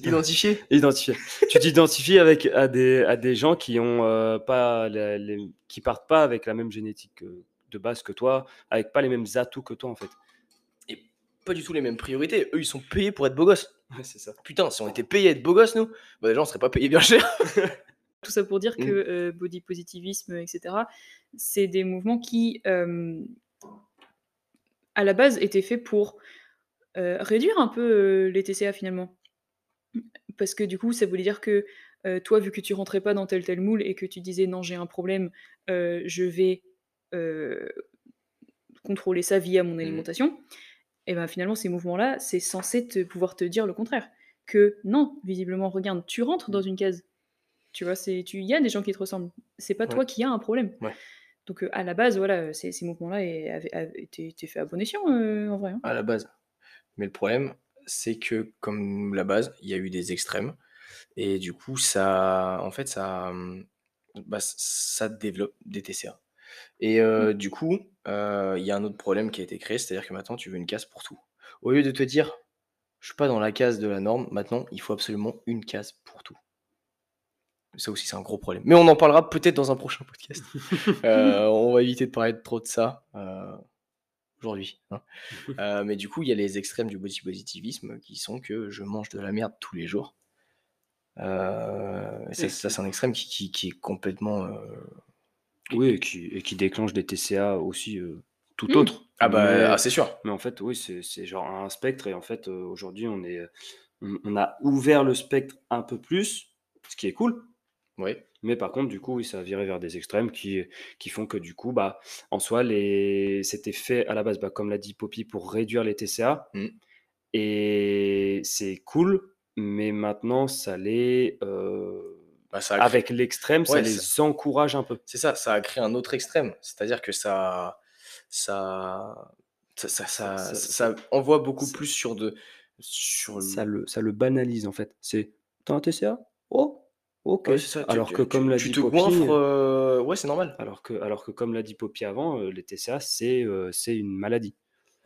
Identifier Identifier. tu t'identifies avec à des, à des gens qui ont euh, pas les- qui partent pas avec la même génétique que- de base que toi, avec pas les mêmes atouts que toi en fait. Pas du tout les mêmes priorités. Eux, ils sont payés pour être beaux gosses. <laughs> Ouais, c'est ça. Putain, si on était payés à être beaux gosses, nous, bah déjà, on serait pas payés bien cher. <laughs> Tout ça pour dire Mmh. que body positivisme, etc., c'est des mouvements qui, à la base, étaient faits pour réduire un peu les TCA finalement. Parce que du coup, ça voulait dire que toi, vu que tu rentrais pas dans tel tel moule et que tu disais non, j'ai un problème, je vais contrôler ça via mon Mmh. alimentation, et ben finalement, ces mouvements-là, c'est censé te, pouvoir te dire le contraire. Que non, visiblement, regarde, tu rentres dans une case. Tu vois, il y a des gens qui te ressemblent. C'est pas toi qui as un problème. Donc à la base, voilà, ces, ces mouvements-là étaient faits à bon escient, en vrai. Hein. À la base. Mais le problème, c'est que comme la base, il y a eu des extrêmes. Et du coup, ça, en fait, ça, bah, ça développe des TCA. Et Mmh. du coup, il y a un autre problème qui a été créé, c'est-à-dire que maintenant, tu veux une case pour tout. Au lieu de te dire, je suis pas dans la case de la norme, maintenant, il faut absolument une case pour tout. Ça aussi, c'est un gros problème. Mais on en parlera peut-être dans un prochain podcast. <laughs> on va éviter de parler trop de ça aujourd'hui. Hein. <laughs> mais du coup, il y a les extrêmes du body positivisme qui sont que je mange de la merde tous les jours. ça, c'est un extrême qui, qui, est complètement. Oui, et qui, et qui déclenche des TCA aussi tout autre. Ah bah, ah, c'est sûr. Mais en fait, oui, c'est genre un spectre. Et en fait, aujourd'hui, on, est, on, a ouvert le spectre un peu plus, ce qui est cool. Oui. Mais par contre, du coup, oui, ça a viré vers des extrêmes qui, qui font que du coup, bah, en soi, les... c'était fait à la base, bah, comme l'a dit Poppy, pour réduire les TCA. Mmh. Et c'est cool, mais maintenant, ça les... Bah, ça avec l'extrême, ça les encourage un peu. C'est ça, ça a créé un autre extrême. C'est-à-dire que ça, ça, ça, ça, ça, ça envoie beaucoup plus sur de, sur ça le, ça le banalise en fait. C'est, t'as un TCA Oh, ok. ça. Alors que comme l'a tu dit te Poppy, goinfres, euh, ouais, c'est normal. alors que, alors que comme l'a dit Poppy avant, euh, les TCA c'est, euh, c'est une maladie.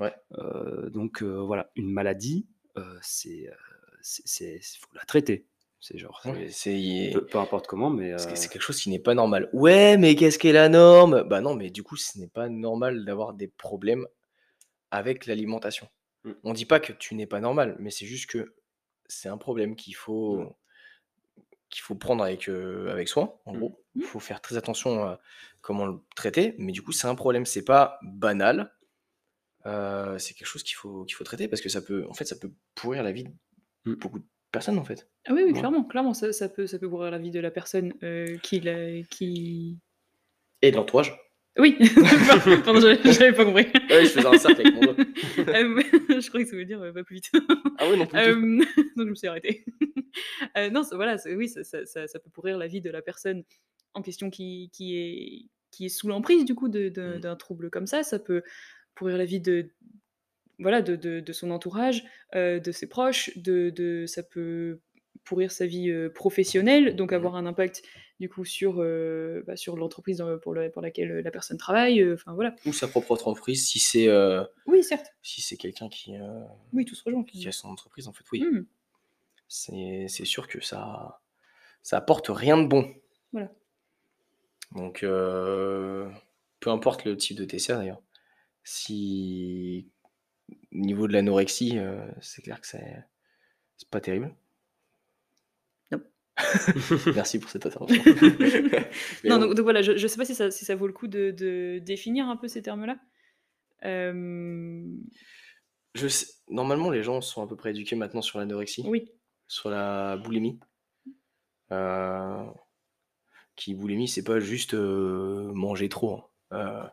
Ouais. Euh, donc euh, voilà, une maladie, euh, c'est, euh, c'est, c'est, faut la traiter. C'est genre, Ouais, c'est- c'est peu, peu importe comment, mais c'est euh, c'est quelque chose qui n'est pas normal. Ouais, mais qu'est-ce qu'est la norme? Bah non, mais du coup, ce n'est pas normal d'avoir des problèmes avec l'alimentation. Mm. On dit pas que tu n'es pas normal, mais c'est juste que c'est un problème qu'il faut Mm. Qu'il faut prendre avec, euh, avec soin, en Mm. gros. Il faut faire très attention à comment le traiter, mais du coup, c'est un problème. C'est pas banal. Euh, c'est quelque chose qu'il faut, qu'il faut traiter parce que ça peut, en fait, ça peut pourrir la vie de Mm. beaucoup de personnes, en fait. Ah oui, oui, Ouais. clairement, clairement, ça, ça peut, ça peut pourrir la vie de la personne euh, qui, l'a- qui... Et de l'entourage. Oui, <laughs> pardon, j'avais pas compris. Ouais, je faisais un cercle avec mon doigt. <laughs> Euh, je croyais que ça voulait dire euh, pas plus vite. Ah oui, non plus. Euh, <laughs> donc je me suis arrêtée. Euh, non, voilà, oui, ça, ça- ça- ça peut pourrir la vie de la personne en question qui, qui, est, qui est sous l'emprise du coup Mm. d'un trouble comme ça. Ça peut pourrir la vie de, voilà, de, de- de son entourage, euh, de ses proches, de, de- ça peut pourrir sa vie professionnelle, donc Mhm. avoir un impact du coup sur, bah, sur l'entreprise pour, le- pour laquelle la personne travaille. Enfin voilà. Ou sa propre entreprise, si c'est Oui, certes. si c'est quelqu'un qui, Oui, tout se rejoint. qui a son entreprise, en fait, oui. Mm. C'est sûr que ça, ça apporte rien de bon. Voilà. Donc, euh, peu importe le type de TCA d'ailleurs. Si au niveau de l'anorexie, euh, c'est clair que c'est c'est pas terrible. <laughs> Merci pour cette intervention. <laughs> Non, donc, donc voilà, je ne sais pas si ça, si ça vaut le coup de, de définir un peu ces termes-là. Euh, je sais- normalement, les gens sont à peu près éduqués maintenant sur l'anorexie. oui, sur la boulimie. Euh, qui boulimie, c'est pas juste euh, manger trop. hein.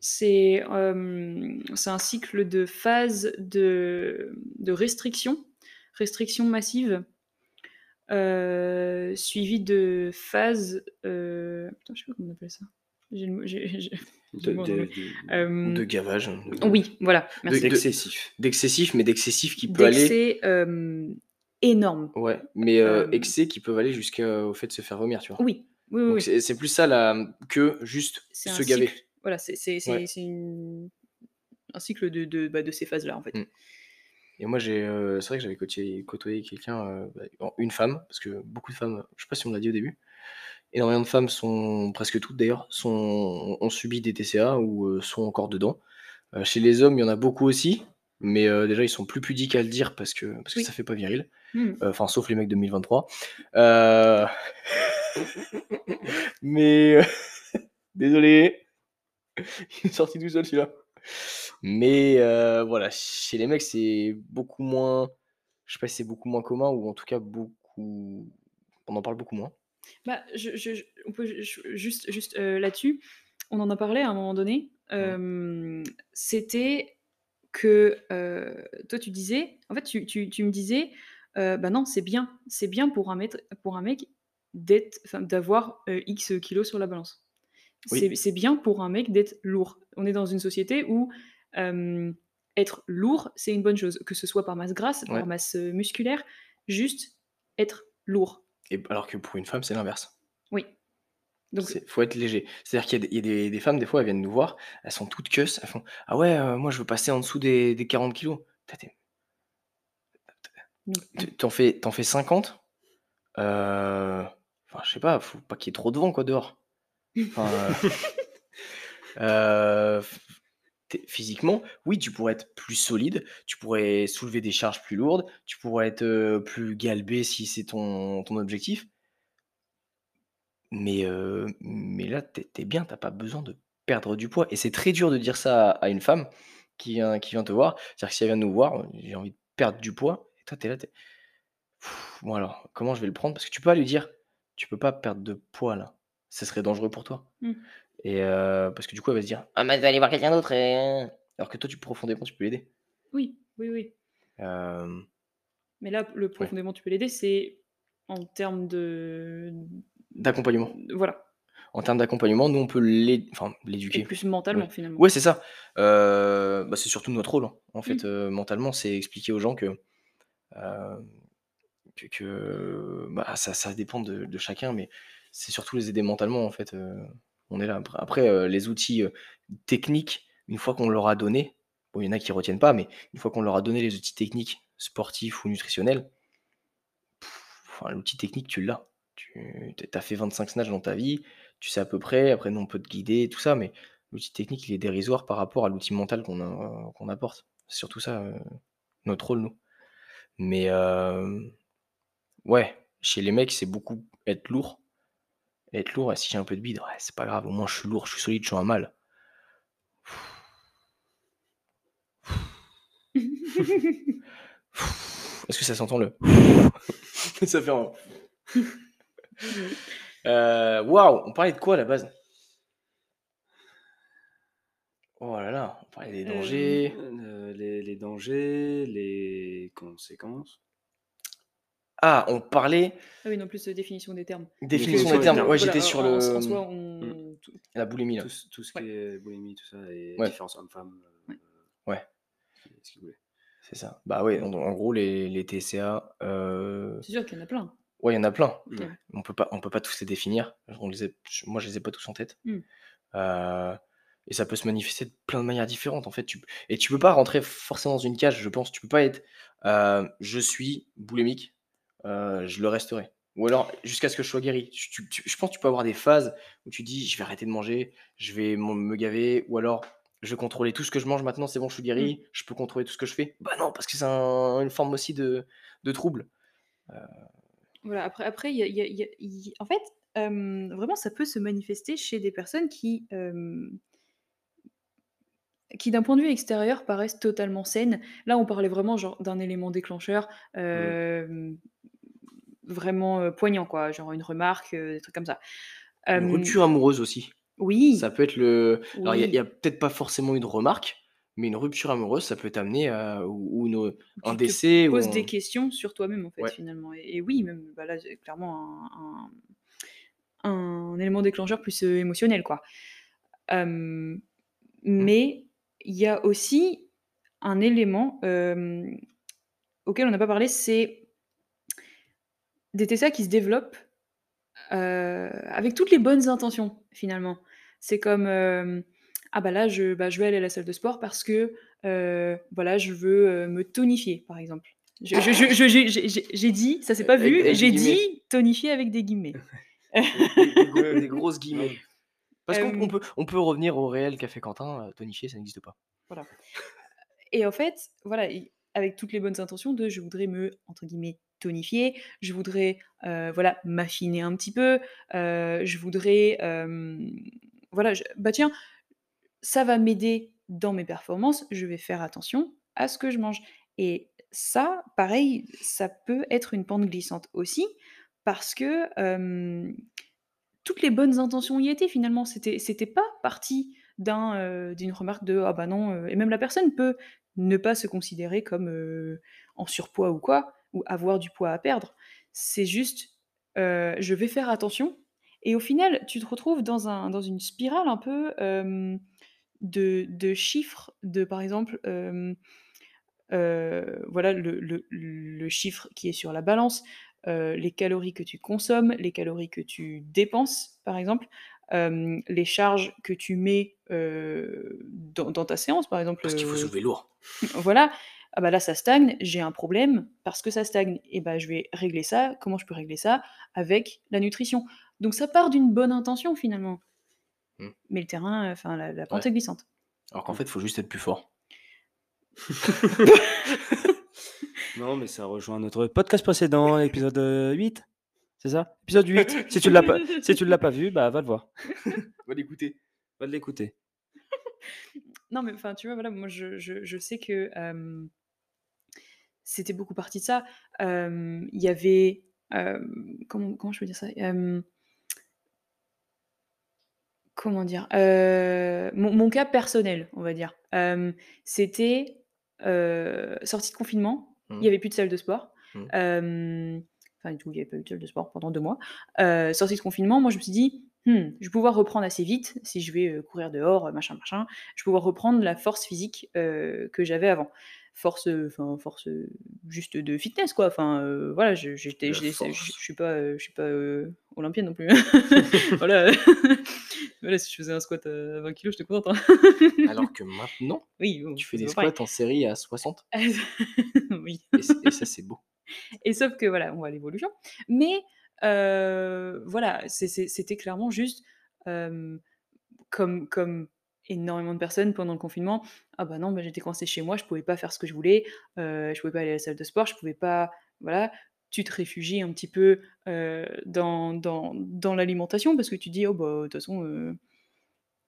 C'est euh, c'est un cycle de phases de, de restriction, restriction massive, euh, suivi de phases. Euh, putain, je sais pas comment on appelle ça. J'ai le mot- j'ai- j'ai- j'ai de, de- de- Euh, de gavage. de- Oui, voilà, merci. de- d'excessif. D'excessif, mais d'excessif qui peut aller. D'excès euh, énorme. Ouais, mais euh, Euh, excès qui peuvent aller jusqu'au fait de se faire vomir, tu vois. Oui, oui, oui. Donc oui. c'est c'est plus ça là, que juste c'est se un gaver. cycle. Voilà, c'est c'est- c'est- Ouais. une- un cycle de, de, bah, de ces phases-là, en fait. Mm. Et moi, j'ai, euh, c'est vrai que j'avais côtoyé, côtoyé quelqu'un, euh, bah, une femme, parce que beaucoup de femmes, je sais pas si on l'a dit au début, énormément de femmes sont, presque toutes d'ailleurs, sont, ont subi des TCA ou euh, sont encore dedans. Chez les hommes, il y en a beaucoup aussi, mais déjà, ils sont plus pudiques à le dire parce que, parce que Oui. ça fait pas viril. Mm. Euh, Enfin, sauf les mecs de 2023. Euh, <laughs> Mais <laughs> désolé, <laughs> il est sorti tout seul celui-là. Mais voilà, chez les mecs, c'est beaucoup moins. Je sais pas si c'est beaucoup moins commun ou en tout cas beaucoup. On en parle beaucoup moins. Bah, je, on peut juste, juste là-dessus, on en a parlé à un moment donné. C'était que toi, tu disais, en fait, tu, tu, tu me disais, bah non, c'est bien, c'est bien pour un, mec, pour un mec d'avoir X kilos sur la balance. C'est bien pour un mec d'être lourd. On est dans une société où être lourd, c'est une bonne chose, que ce soit par masse grasse, par masse musculaire, juste être lourd. Et alors que pour une femme, c'est l'inverse. Oui. Donc, il faut être léger. C'est-à-dire qu'il y a, des, des, femmes, des fois, elles viennent nous voir, elles sont toutes queues, elles font Ah ouais, moi je veux passer en dessous des, des 40 kilos. T'en fais, en fais 50 euh, Enfin, je sais pas, faut pas qu'il y ait trop de vent, quoi, dehors. Euh, <laughs> euh, physiquement, oui, tu pourrais être plus solide, tu pourrais soulever des charges plus lourdes, tu pourrais être plus galbé si c'est ton, objectif. Mais, mais là, t'es es bien, t'as pas besoin de perdre du poids. Et c'est très dur de dire ça à, une femme qui vient, qui vient te voir. C'est-à-dire que si elle vient nous voir, j'ai envie de perdre du poids. Et toi, t'es là, t'es. Bon, alors, comment je vais le prendre? Parce que tu peux pas lui dire, tu peux pas perdre de poids là. Ce serait dangereux pour toi. Mmh. Et parce que du coup, elle va se dire, ah, mais tu vas aller voir quelqu'un d'autre. Alors que toi, tu profondément, tu peux l'aider. Oui, oui, oui. Mais là, le profondément, tu peux l'aider, c'est en termes de D'accompagnement. Voilà. En termes d'accompagnement, nous, on peut l'éduquer. Enfin, plus mentalement, finalement. Ouais, c'est ça. Euh, bah, c'est surtout notre rôle, hein. en fait. Mmh. Euh, mentalement, c'est expliquer aux gens que, euh, que, bah, ça, ça dépend de, chacun, mais c'est surtout les aider mentalement, en fait. On est là. Après, les outils techniques, une fois qu'on leur a donné, bon, il y en a qui retiennent pas, mais une fois qu'on leur a donné les outils techniques, sportifs ou nutritionnels, l'outil technique, tu l'as. Tu as fait 25 snatchs dans ta vie, tu sais à peu près, après nous on peut te guider, tout ça, mais l'outil technique il est dérisoire par rapport à l'outil mental qu'on apporte. C'est surtout ça euh, notre rôle, nous. Mais euh, ouais, chez les mecs, c'est beaucoup être lourd. Être lourd, et si j'ai un peu de bide, ouais, c'est pas grave, au moins je suis lourd, je suis solide, je suis un mal. <laughs> Est-ce que ça s'entend le <laughs> Ça fait un. <laughs> Euh, waouh, on parlait de quoi à la base? Oh là là, on parlait des dangers. Euh, les, dangers, les conséquences. Ah, on parlait. Ah oui, non plus de définition des termes. Définition des termes, ouais, j'étais sur le. Mm. La boulimie, là. Tout, ce qui est boulimie, tout ça, et ouais. différence homme-femme. Euh, ouais. C'est ça. Bah ouais, en, gros, les, les TCA. C'est sûr qu'il y en a plein. Ouais, il y en a plein. On peut pas, on peut pas tous les définir. On les moi, je les ai pas tous en tête. Mmh. Euh, et ça peut se manifester de plein de manières différentes. En fait, tu, et tu peux pas rentrer forcément dans une cage. Je pense. Tu peux pas être. Euh, je suis boulémique. Euh, je le resterai. Ou alors jusqu'à ce que je sois guéri. je pense que tu peux avoir des phases où tu dis je vais arrêter de manger, je vais me gaver, ou alors je vais contrôler tout ce que je mange maintenant, c'est bon, je suis guéri, mmh. je peux contrôler tout ce que je fais. Bah non, parce que c'est une forme aussi de, de trouble. Voilà, après, après y a, y a, en fait, vraiment, ça peut se manifester chez des personnes qui, qui d'un point de vue extérieur, paraissent totalement saines. Là, on parlait vraiment genre d'un élément déclencheur vraiment poignant, quoi, genre une remarque, des trucs comme ça. Une rupture amoureuse aussi. Oui. Ça peut être le. Alors, il n'y a, peut-être pas forcément une remarque, mais une rupture amoureuse, ça peut t'amener à ou, une, un décès. Tu poses des questions sur toi-même, en fait, finalement. Et, oui, même bah là, clairement un, un, élément déclencheur plus émotionnel, quoi. Mmh. Mais il y a aussi un élément auquel on n'a pas parlé, c'est des TSA qui se développent avec toutes les bonnes intentions, finalement. C'est comme ah bah là, je, bah, je vais aller à la salle de sport parce que euh, voilà, je veux euh, me tonifier, par exemple. J'ai dit, ça s'est pas vu, j'ai dit tonifier avec des guillemets. des, grosses guillemets. <laughs> Parce qu'on euh, peut, on peut revenir au réel qu'a fait Quentin, tonifier, ça n'existe pas. Voilà. Et en fait, voilà, avec toutes les bonnes intentions de je voudrais me, entre guillemets, tonifier, je voudrais voilà m'affiner un petit peu, je voudrais voilà, bah tiens, ça va m'aider dans mes performances, je vais faire attention à ce que je mange. Et ça, pareil, ça peut être une pente glissante aussi, parce que toutes les bonnes intentions y étaient finalement. C'était, c'était pas parti d'un, d'une remarque de ah bah non, et même la personne peut ne pas se considérer comme en surpoids ou quoi, ou avoir du poids à perdre. C'est juste, je vais faire attention. Et au final, tu te retrouves dans, un, dans une spirale un peu de, de, chiffres, de par exemple, voilà le, le, le, chiffre qui est sur la balance, les calories que tu consommes, les calories que tu dépenses, par exemple, les charges que tu mets dans, dans, ta séance, par exemple. Parce qu'il faut soulever lourd. Voilà. Ah bah là, ça stagne, j'ai un problème parce que ça stagne. Et bah, je vais régler ça. Comment je peux régler ça? Avec la nutrition. Donc ça part d'une bonne intention finalement. Mmh. Mais le terrain, enfin la, la pente est glissante. Alors qu'en fait, il faut juste être plus fort. <laughs> non, mais ça rejoint notre podcast précédent, <laughs> l'épisode 8. C'est ça? Épisode 8. <laughs> si tu ne l'as pas, si tu l'as pas vu, bah va le voir. va l'écouter. Va l'écouter. Non, mais enfin, tu vois, voilà, moi je, je, je sais que c'était beaucoup parti de ça. Il y avait. comment, comment je peux dire ça? Comment dire? Mon, mon, cas personnel, on va dire. c'était sortie de confinement, il n'y mmh. avait plus de salle de sport. Mmh. Enfin, il n'y avait pas eu de salle de sport pendant deux mois. sortie de confinement, moi je me suis dit, «Hmm, je vais pouvoir reprendre assez vite si je vais courir dehors, machin, machin. Je vais pouvoir reprendre la force physique que j'avais avant force, enfin force juste de fitness quoi. Enfin voilà, je, j'étais, je, suis pas, je suis pas olympienne non plus. <laughs> voilà. <laughs> voilà, si je faisais un squat à 20 kg, j'étais contente. Hein. Alors que maintenant, <laughs> oui, tu fais des squats en série à 60. oui. Et, ça c'est beau. Et sauf que voilà, on voit l'évolution. Mais voilà, c'était clairement juste comme comme énormément de personnes pendant le confinement. Ah bah non, bah j'étais coincée chez moi, je pouvais pas faire ce que je voulais, euh, je pouvais pas aller à la salle de sport, je pouvais pas. Voilà, tu te réfugies un petit peu euh, dans, dans, dans l'alimentation parce que tu dis, oh bah de toute façon, euh,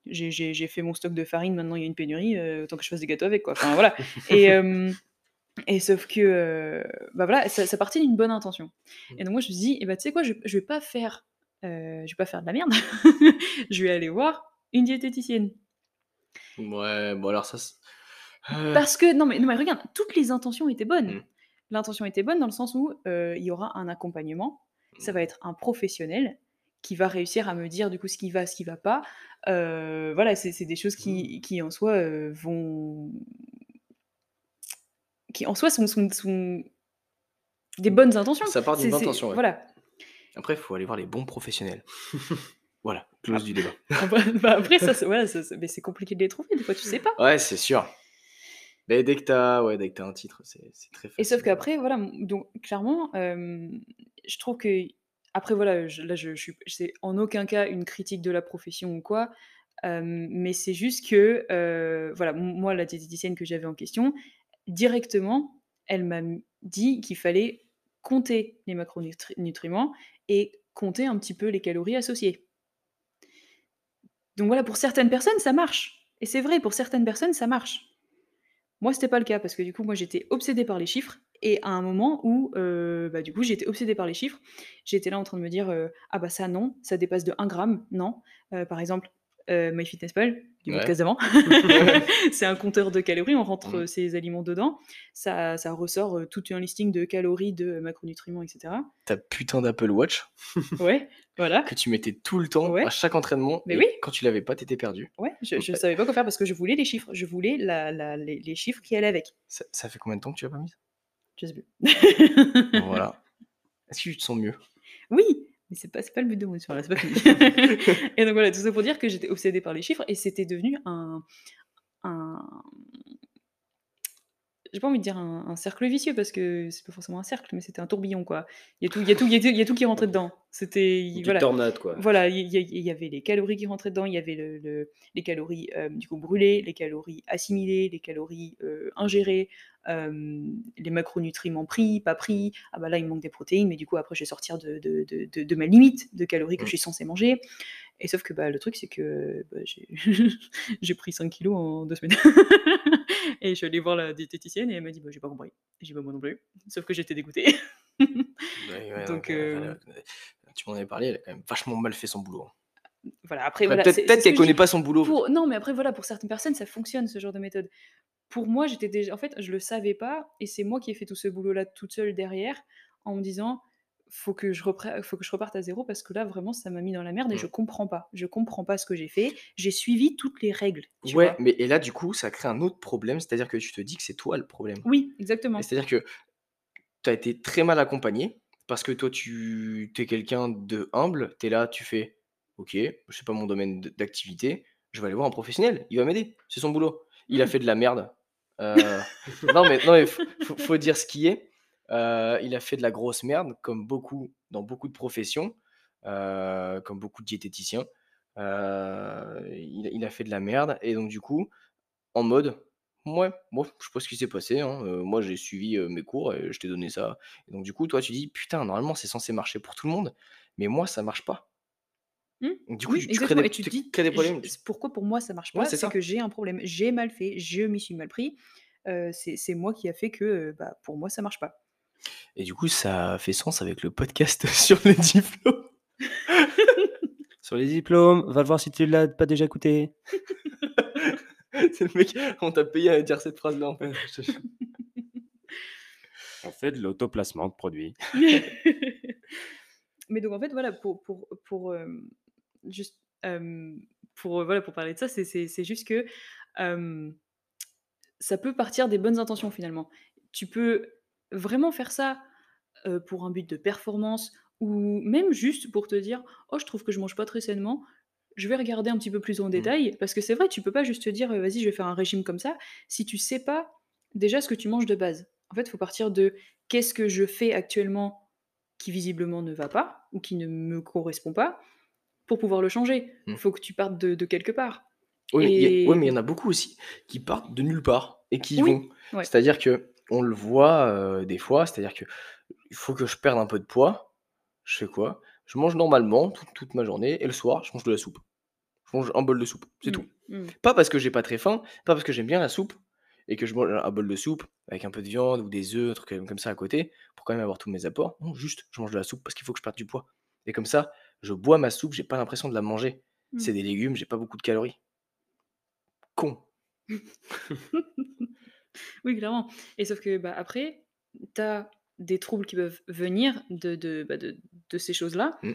j'ai fait mon stock de farine, maintenant il y a une pénurie, autant que je fasse des gâteaux avec quoi. Enfin voilà. Et. <laughs> Et sauf que, bah voilà, ça, ça partait d'une bonne intention. Et donc moi je me suis dit, eh bah, tu sais quoi, je, je vais pas faire, je vais pas faire de la merde. <laughs> je vais aller voir une diététicienne. Ouais, bon alors ça euh. Parce que non mais non mais regarde, toutes les intentions étaient bonnes. Mmh. L'intention était bonne dans le sens où, il y aura un accompagnement. Ça va mmh. être un professionnel qui va réussir à me dire du coup ce qui va, ce qui va pas. voilà, c'est des choses qui mmh. qui en soi, vont qui en soi sont sont des bonnes intentions. Ça part d'une bonne intention, voilà. Après, il faut aller voir les bons professionnels. <laughs> Voilà, close du débat. <laughs> Bah, après, ça, c'est- voilà, compliqué de les trouver, des fois, tu sais pas. Ouais, c'est sûr. Mais dès que t'as ouais, dès que as un titre, c'est très Et sauf qu'après, voilà, donc clairement, je trouve que après voilà, là je, je suis, c'est en aucun cas une critique de la profession ou quoi, mais c'est juste que voilà, moi la diététicienne que j'avais en question, directement, elle m'a dit qu'il fallait compter les macronutriments et compter un petit peu les calories associées. Donc voilà, pour certaines personnes, ça marche. Et c'est vrai, pour certaines personnes, ça marche. Moi, c'était pas le cas parce que du coup, moi, j'étais obsédée par les chiffres. Et à un moment où, euh, bah, du coup, j'étais obsédée par les chiffres, j'étais là en train de me dire euh, ah bah ça non, ça dépasse de 1 gramme, non. Euh, par exemple, MyFitnessPal, du ouais. podcast d'avant. <laughs> c'est un compteur de calories, on rentre mmh. ses aliments dedans, ça, ça ressort tout un listing de calories, de macronutriments, etc. Ta putain d'Apple Watch. <laughs> ouais, voilà. Que tu mettais tout le temps à chaque entraînement. Mais oui. Quand tu l'avais pas, t'étais perdu. Ouais, je, je savais pas quoi faire parce que je voulais les chiffres. Je voulais la, la, les, les, chiffres qui allaient avec. Ça, ça, fait combien de temps que tu as pas mis? Je sais plus. <laughs> voilà. Est-ce que tu te sens mieux? Oui, mais c'est pas, pas le but de mon histoire, c'est pas fini. <laughs> et donc voilà, tout ça pour dire que j'étais obsédée par les chiffres et c'était devenu un, un, j'ai pas envie de dire un, cercle vicieux parce que c'est pas forcément un cercle, mais c'était un tourbillon quoi. Il y a tout, il y a tout, il y a tout, qui <laughs> rentrait dedans. C'était voilà. tornade quoi. Voilà, il y, avait les calories qui rentraient dedans, il y avait le, les calories euh, du coup brûlées, les calories assimilées, les calories euh, ingérées, les macronutriments pris, pas pris. Ah bah là, il manque des protéines, mais du coup, après, je vais sortir de, de, ma limite de calories que mmh. je suis censée manger. Et sauf que bah, le truc, c'est que bah, j'ai <laughs> pris 5 kilos en deux semaines. <laughs> et je suis allée voir la diététicienne et elle m'a dit bah, J'ai pas compris. J'ai pas moi non plus. Sauf que j'étais dégoûtée. <laughs> Donc, euh, tu m'en avais parlé, elle a quand même vachement mal fait son boulot. Hein. Voilà, après, peut-être qu'elle connaît pas son boulot. Non, mais après, voilà, pour certaines personnes, ça fonctionne ce genre de méthode. Pour moi, j'étais déjà. En fait, je le savais pas et c'est moi qui ai fait tout ce boulot-là toute seule derrière en me disant faut que je faut que je reparte à zéro parce que là vraiment ça m'a mis dans la merde et mmh. je comprends pas. Je comprends pas ce que j'ai fait. J'ai suivi toutes les règles ouais mais et là du coup ça crée un autre problème c'est à dire que tu te dis que c'est toi le problème. Oui exactement. C'est à dire que tu as été très mal accompagné parce que toi tu es quelqu'un de humble tu es là tu fais ok je sais pas mon domaine d'activité je vais aller voir un professionnel il va m'aider c'est son boulot il a fait de la merde euh, non mais non faut dire ce qui est euh, il a fait de la grosse merde, comme beaucoup dans beaucoup de professions, euh, comme beaucoup de diététiciens. Il, a fait de la merde, et donc du coup, en mode, ouais, moi, je sais pas ce qui s'est passé. Hein, moi, j'ai suivi mes cours et je t'ai donné ça. Et donc du coup, toi, tu dis, putain, normalement, c'est censé marcher pour tout le monde, mais moi, ça marche pas. Mmh. du coup, tu, crées des, tu dis, des problèmes. Pourquoi pour moi ça marche pas C'est que j'ai un problème. J'ai mal fait, je m'y suis mal pris. c'est moi qui a fait que bah, pour moi ça marche pas. Et du coup, ça fait sens avec le podcast <laughs> sur les diplômes. <laughs> sur les diplômes, va le voir si tu l'as pas déjà écouté. <laughs> C'est le mec, on t'a payé à dire cette phrase-là en fait. on fait de l'autoplacement de produits. Mais donc en fait, voilà, pour, pour, pour euh, juste pour, voilà, pour parler de ça, c'est juste que ça peut partir des bonnes intentions finalement. Tu peux vraiment faire ça pour un but de performance ou même juste pour te dire oh je trouve que je mange pas très sainement je vais regarder un petit peu plus en mmh. détail parce que c'est vrai tu peux pas juste te dire vas-y je vais faire un régime comme ça si tu sais pas déjà ce que tu manges de base en fait il faut partir de qu'est-ce que je fais actuellement qui visiblement ne va pas ou qui ne me correspond pas pour pouvoir le changer il mmh. faut que tu partes de, quelque part oui, mais il y en a beaucoup aussi qui partent de nulle part et qui vont c'est à dire que on le voit des fois, c'est-à-dire que il faut que je perde un peu de poids. Je fais quoi? Je mange normalement toute, ma journée et le soir, je mange de la soupe. Je mange un bol de soupe, c'est tout. Mmh, mmh. Pas parce que j'ai pas très faim, pas parce que j'aime bien la soupe et que je mange un bol de soupe avec un peu de viande ou des œufs, trucs comme ça à côté pour quand même avoir tous mes apports. Non, juste, je mange de la soupe parce qu'il faut que je perde du poids. Et comme ça, je bois ma soupe, j'ai pas l'impression de la manger. C'est mmh. des légumes, j'ai pas beaucoup de calories. Con. <laughs> Oui, clairement. Et sauf que, bah, après, tu as des troubles qui peuvent venir de, de, bah, de, de ces choses-là, mmh.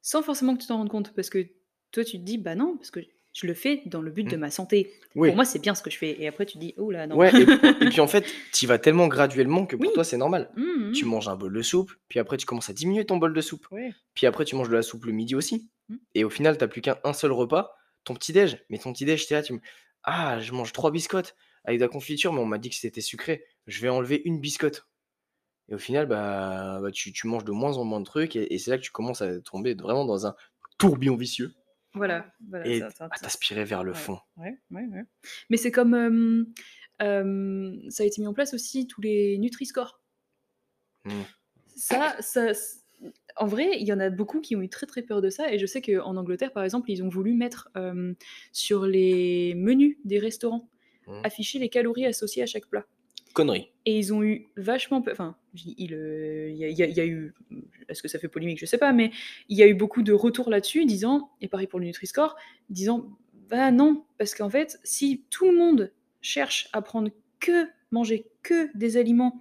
sans forcément que tu t'en rendes compte. Parce que toi, tu te dis, bah non, parce que je le fais dans le but de mmh. ma santé. Pour moi, c'est bien ce que je fais. Et après, tu dis, oh là, non. Ouais, et, <laughs> puis en fait, tu vas tellement graduellement que pour toi, c'est normal. Mmh, tu manges un bol de soupe, puis après, tu commences à diminuer ton bol de soupe. Puis après, tu manges de la soupe le midi aussi. Et au final, tu n'as plus qu'un seul repas, ton petit-déj. Mais ton petit-déj, tu là, tu me... Ah, je mange trois biscottes avec de la confiture, mais on m'a dit que c'était sucré. Je vais enlever une biscotte. Et au final, bah, bah tu, manges de moins en moins de trucs, et, c'est là que tu commences à tomber vraiment dans un tourbillon vicieux. Voilà. et à t'aspirer vers le fond. Ouais, ouais, ouais. Mais c'est comme. ça a été mis en place aussi tous les Nutri-Score. Mmh. Ça, ça, en vrai, il y en a beaucoup qui ont eu très très peur de ça. Et je sais qu'en Angleterre, par exemple, ils ont voulu mettre sur les menus des restaurants Mmh. afficher les calories associées à chaque plat. Et ils ont eu vachement Enfin, il, euh, il, y, a, eu. Est-ce que ça fait polémique Je sais pas, mais il y a eu beaucoup de retours là-dessus disant, et pareil pour le Nutri-Score, disant bah non, parce qu'en fait, si tout le monde cherche à prendre que, manger que des aliments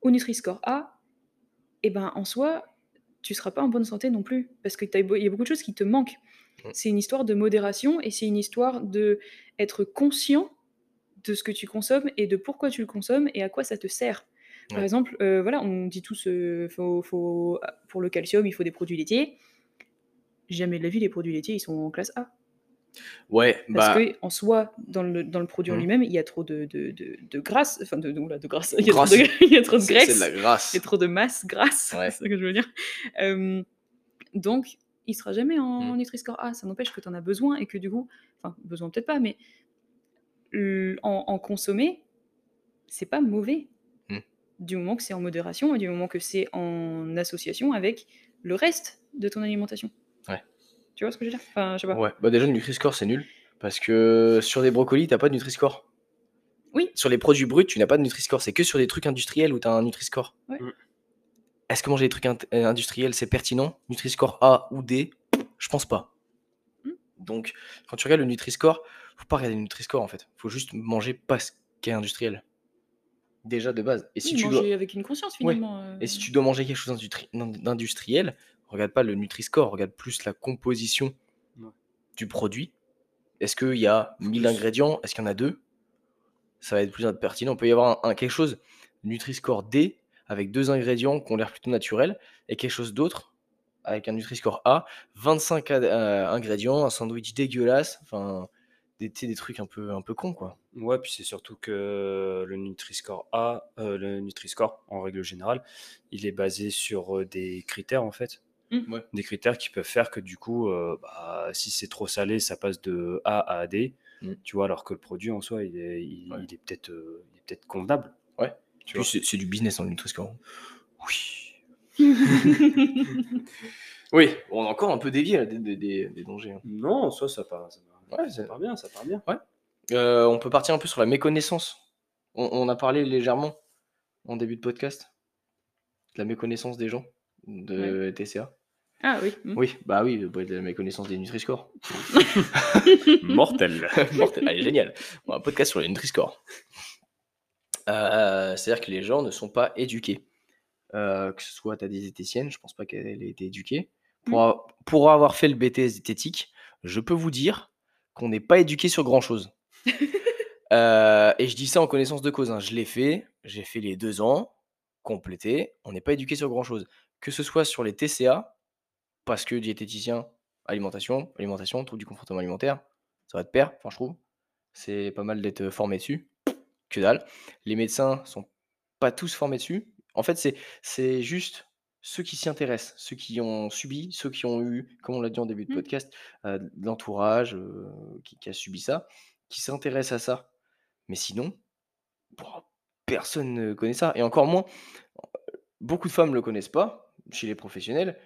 au Nutri-Score A, et eh ben en soi, tu seras pas en bonne santé non plus, parce qu'il y a beaucoup de choses qui te manquent. Mmh. C'est une histoire de modération et c'est une histoire de être conscient de ce que tu consommes et de pourquoi tu le consommes et à quoi ça te sert. Par exemple, euh, voilà, on dit tous, euh, faut, pour le calcium, il faut des produits laitiers. Jamais de la vie, les produits laitiers, ils sont en classe A. Ouais, Parce bah... en soi, dans le, dans le produit en mmh. lui-même, il y a trop de, de, de, de grasse, enfin de, de, de grasse, <laughs> il y, a trop de, graisse, c'est de la grasse. il y a trop de masse grasse, c'est ce que je veux dire. donc, il sera jamais en mmh. Nutri-Score A, ça n'empêche que tu en as besoin et que du coup, enfin, besoin peut-être pas, mais en, consommer, c'est pas mauvais. Mmh. Du moment que c'est en modération et du moment que c'est en association avec le reste de ton alimentation. Ouais. Tu vois ce que je veux dire? Enfin, je sais pas. Ouais, bah déjà le Nutri-Score c'est nul parce que sur des brocolis t'as pas de Nutri-Score. Oui. Sur les produits bruts tu n'as pas de Nutri-Score, c'est que sur des trucs industriels où tu as un Nutri-Score. Ouais. Mm. Est-ce que manger des trucs euh, industriels c'est pertinent? Nutri-Score A ou D? Je pense pas. Mm. Donc quand tu regardes le Nutri-Score, faut pas regarder le Nutri-Score en fait. Faut juste manger pas ce qui est industriel. Déjà de base. Et si Oui, tu manger dois... avec une conscience Ouais. finalement. euh. Et si tu dois manger quelque chose d'industri- d'industriel, regarde pas le Nutri-Score, regarde plus la composition Ouais. du produit. Est-ce qu'il y a 1000 Plus. ingrédients? Est-ce qu'il y en a deux? Ça va être plus pertinent. Il peut y avoir un, un- quelque chose Nutri-Score D avec deux ingrédients qui ont l'air plutôt naturels et quelque chose d'autre avec un Nutri-Score A, 25 a- euh, ingrédients, un sandwich dégueulasse, enfin des, des trucs un peu, un peu cons quoi. Ouais, puis c'est surtout que le Nutri-Score A, euh, le Nutri-Score en règle générale, il est basé sur euh, des critères en fait. Mm. Ouais. Des critères qui peuvent faire que du coup, euh, bah, si c'est trop salé, ça passe de A à D. Mm. Tu vois, alors que le produit en soi, il est, il, Ouais. il est peut-être euh, il est peut-être convenable. Ouais. Tu Puis vois. c'est c'est du business en Nutri-Score. Oui. <laughs> <laughs> Oui, on a encore un peu dévié là, des, des- des- des dangers. hein. Non, ça, ça part, Ouais, ça part bien, ça part bien. Euh, on peut partir un peu sur la méconnaissance. On, on a parlé légèrement en début de podcast de la méconnaissance des gens de TCA. Ah oui. mm. Oui, bah oui, bah, de la méconnaissance des Nutri-Score. <laughs> Mortel. <laughs> Mortel, allez, génial. Bon, un podcast sur les Nutri-Score. Euh, C'est-à-dire que les gens ne sont pas éduqués. Euh, que ce soit ta diététicienne, je pense pas qu'elle ait été éduquée. Pour, a- pour avoir fait le BTS diététique, je peux vous dire qu'on n'est pas éduqué sur grand-chose. <laughs> Euh, et je dis ça en connaissance de cause. hein. Je l'ai fait, j'ai fait les deux ans, complété. On n'est pas éduqué sur grand-chose. Que ce soit sur les TCA, parce que diététicien, alimentation, alimentation, trouble du comportement alimentaire, ça va de pair, enfin je trouve. C'est pas mal d'être formé dessus. Que dalle. Les médecins sont pas tous formés dessus. En fait, c'est c'est juste ceux qui s'y intéressent, ceux qui ont subi, ceux qui ont eu, comme on l'a dit en début de Mm. podcast, euh, l'entourage euh, qui, qui a subi ça, qui s'intéressent à ça. Mais sinon, bon, personne ne connaît ça. Et encore moins, beaucoup de femmes le connaissent pas chez les professionnels,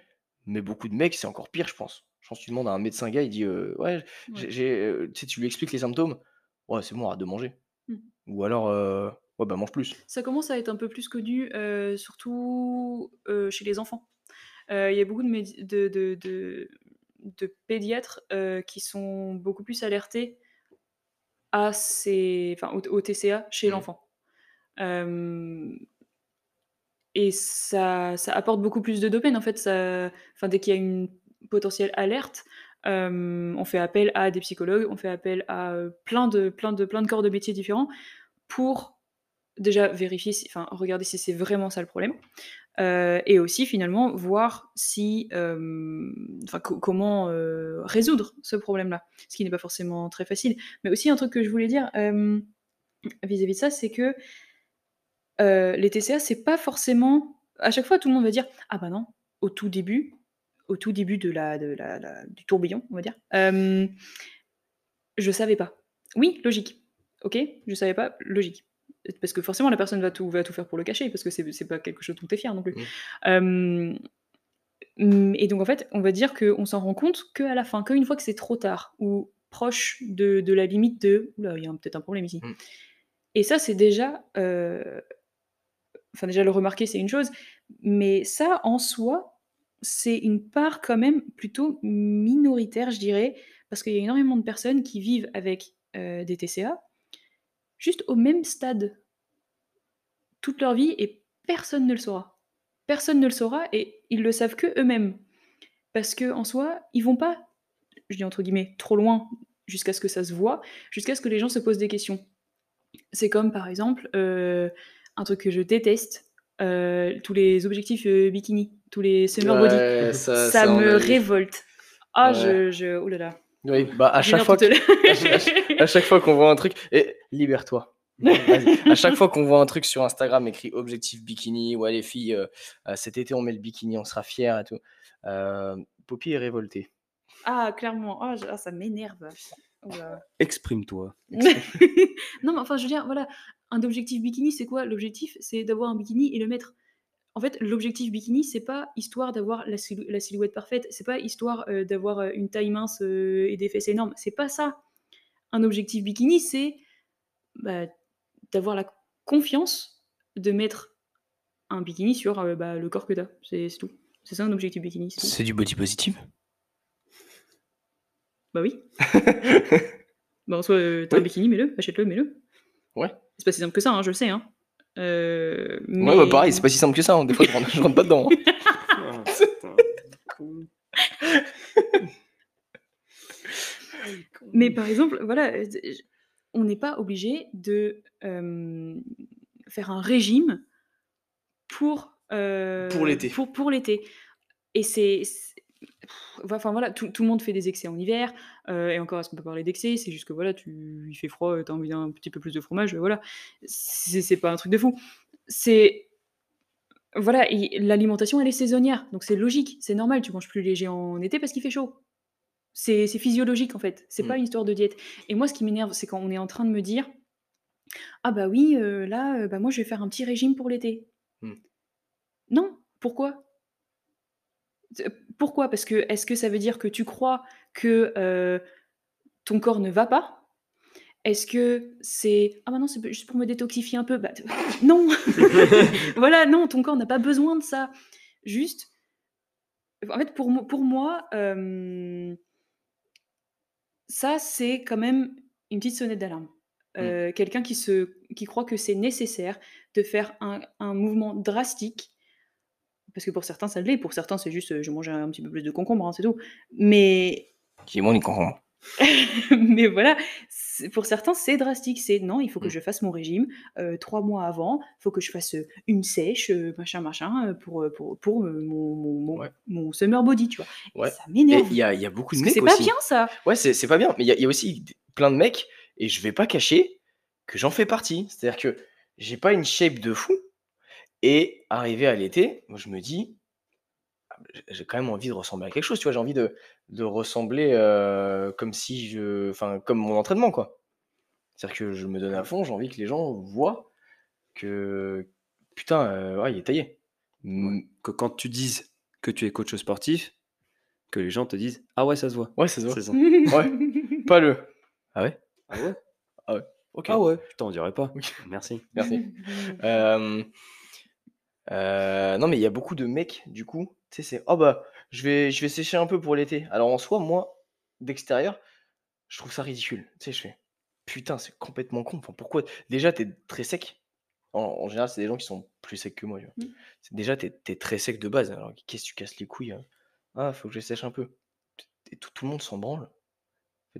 mais beaucoup de mecs, c'est encore pire, je pense. Je pense que tu demandes à un médecin gars, il dit euh, Ouais, Ouais. tu lui expliques les symptômes. Ouais, c'est bon, arrête de manger. Mm. Ou alors, ouais, bah mange plus. Ça commence à être un peu plus connu, euh, surtout euh, chez les enfants. Euh, Il y a beaucoup de, médi- de, de, de- de pédiatres qui sont beaucoup plus alertés à ces, enfin, au, au TCA chez Mhm. l'enfant. Et ça, ça apporte beaucoup plus de dopamine. En fait, ça, enfin, dès qu'il y a une potentielle alerte, euh, on fait appel à des psychologues, on fait appel à plein de, plein de, plein de corps de métiers différents pour déjà vérifier, enfin regarder si c'est vraiment ça le problème, euh, et aussi finalement voir si, euh, comment euh, résoudre ce problème-là, ce qui n'est pas forcément très facile. Mais aussi un truc que je voulais dire vis-à-vis de ça, c'est que les TCA, c'est pas forcément. À chaque fois, tout le monde va dire ah bah non, au tout début, au tout début de la, du tourbillon, on va dire, je savais pas. Oui, logique. Ok, je savais pas, logique. Parce que forcément, la personne va tout, va tout faire pour le cacher, parce que c'est pas quelque chose dont tu es fier non plus. Euh, mm, et donc, en fait, on va dire qu'on s'en rend compte qu'à la fin, qu'une fois que c'est trop tard, ou proche de, de la limite de. Oula, il y a peut-être un problème ici. Mm. Et ça, c'est déjà. euh, Enfin, déjà, le remarquer, c'est une chose. Mais ça, en soi, c'est une part quand même plutôt minoritaire, je dirais, parce qu'il y a énormément de personnes qui vivent avec euh, des TCA, juste au même stade toute leur vie, et personne ne le saura. Personne ne le saura, et ils le savent que eux-mêmes. Parce que en soi, ils vont pas, je dis entre guillemets, trop loin jusqu'à ce que ça se voit, jusqu'à ce que les gens se posent des questions. C'est comme par exemple euh, un truc que je déteste, euh, tous les objectifs euh, bikini, tous les summer body. Ça, me révolte. Ah, Ouais. je, je. Oh là là. Oui, bah à chaque fois, que- à chaque fois qu'on voit un truc, et libère-toi. À chaque fois qu'on voit un truc sur Instagram écrit objectif bikini, ouais les filles, euh, euh, cet été on met le bikini, on sera fiers et tout. Euh, Poppy est révoltée. Ah, clairement. Ah, je- ah, ça m'énerve. Oh. Exprime-toi. <laughs> non, mais enfin, je veux dire, voilà, un objectif bikini, c'est quoi? L'objectif, c'est d'avoir un bikini et le mettre. En fait, l'objectif bikini, c'est pas histoire d'avoir la, silhouette parfaite, c'est pas histoire euh, d'avoir euh, une taille mince euh, et des fesses énormes, c'est pas ça. Un objectif bikini, c'est bah, d'avoir la confiance de mettre un bikini sur bah, le corps que tu as. C'est tout. C'est ça un objectif bikini. C'est du body positive? Bah oui. <laughs> bah en soi, t'as un bikini, mets-le, achète-le, mets-le. Ouais. C'est pas si simple que ça, hein, je le sais. Hein. Euh, Ouais, bah pareil, c'est pas si simple que ça. hein. Des fois, je rentre, je rentre pas dedans. hein. <laughs> Mais par exemple, voilà, euh, on n'est pas obligé de faire un régime pour, Pour l'été. pour, pour l'été. Et c'est. Enfin voilà, tout, tout le monde fait des excès en hiver. euh, et encore, est-ce qu'on peut parler d'excès? C'est juste que voilà, tu, il fait froid, tu as envie d'un petit peu plus de fromage. Voilà, c'est pas un truc de fou. C'est. Voilà, l'alimentation, elle est saisonnière. Donc c'est logique, c'est normal. Tu manges plus léger en été parce qu'il fait chaud. C'est physiologique en fait. C'est Mm. pas une histoire de diète. Et moi, ce qui m'énerve, c'est quand on est en train de me dire Ah bah oui, euh, là, euh, bah moi, je vais faire un petit régime pour l'été. Mm. Non, pourquoi? Pourquoi? Parce que est-ce que ça veut dire que tu crois que euh, ton corps ne va pas? Est-ce que c'est ah bah non, c'est juste pour me détoxifier un peu Bah, <laughs> non <laughs> Voilà, non, ton corps n'a pas besoin de ça. Juste, en fait, pour, mo- pour moi, euh, ça, c'est quand même une petite sonnette d'alarme. Euh, Quelqu'un qui, se, qui croit que c'est nécessaire de faire un, un mouvement drastique, parce que pour certains, ça l'est, pour certains, c'est juste euh, je mange un petit peu plus de concombre, hein, c'est tout. Mais, Qui est bon, les concombres. <laughs> mais voilà, pour certains, c'est drastique. C'est non, il faut que Mm. je fasse mon régime euh, trois mois avant, il faut que je fasse euh, une sèche, euh, machin, machin, pour, pour, pour euh, mon, mon, mon- Ouais. mon summer body, tu vois. Ouais. ça m'énerve. il y a, y a beaucoup de Parce mecs c'est pas bien ça. Ouais, c'est pas bien. Mais il y, y a aussi plein de mecs, et je vais pas cacher que j'en fais partie. C'est-à-dire que j'ai pas une shape de fou. Et arrivé à l'été, moi je me dis, ah, j'ai- quand même envie de ressembler à quelque chose. Tu vois, j'ai envie de, de ressembler euh, comme si je. Enfin, comme mon entraînement, quoi. C'est-à-dire que je me donne à fond, j'ai envie que les gens voient que. Putain, euh, ouais, il est taillé. Que quand tu dises que tu es coach sportif, que les gens te disent Ah ouais, ça se voit. Ouais, ça se voit. Ça. <laughs> Ouais. Pas le. Ah ouais? Ah ouais? Ok. Ah ouais Putain, on dirait pas. Merci. Merci. Euh, euh, non, mais il y a beaucoup de mecs, du coup, tu sais, c'est oh bah, je vais, je vais sécher un peu pour l'été. Alors en soi, moi, d'extérieur, je trouve ça ridicule. Tu sais, je fais putain, c'est complètement con. Enfin, pourquoi? Déjà, t'es très sec. En, en général, c'est des gens qui sont plus secs que moi. tu vois. Mm. C'est- Déjà, t'es es très sec de base. Alors qu'est-ce que tu casses les couilles hein? Ah, faut que je sèche un peu. Et tout, tout le monde s'en branle.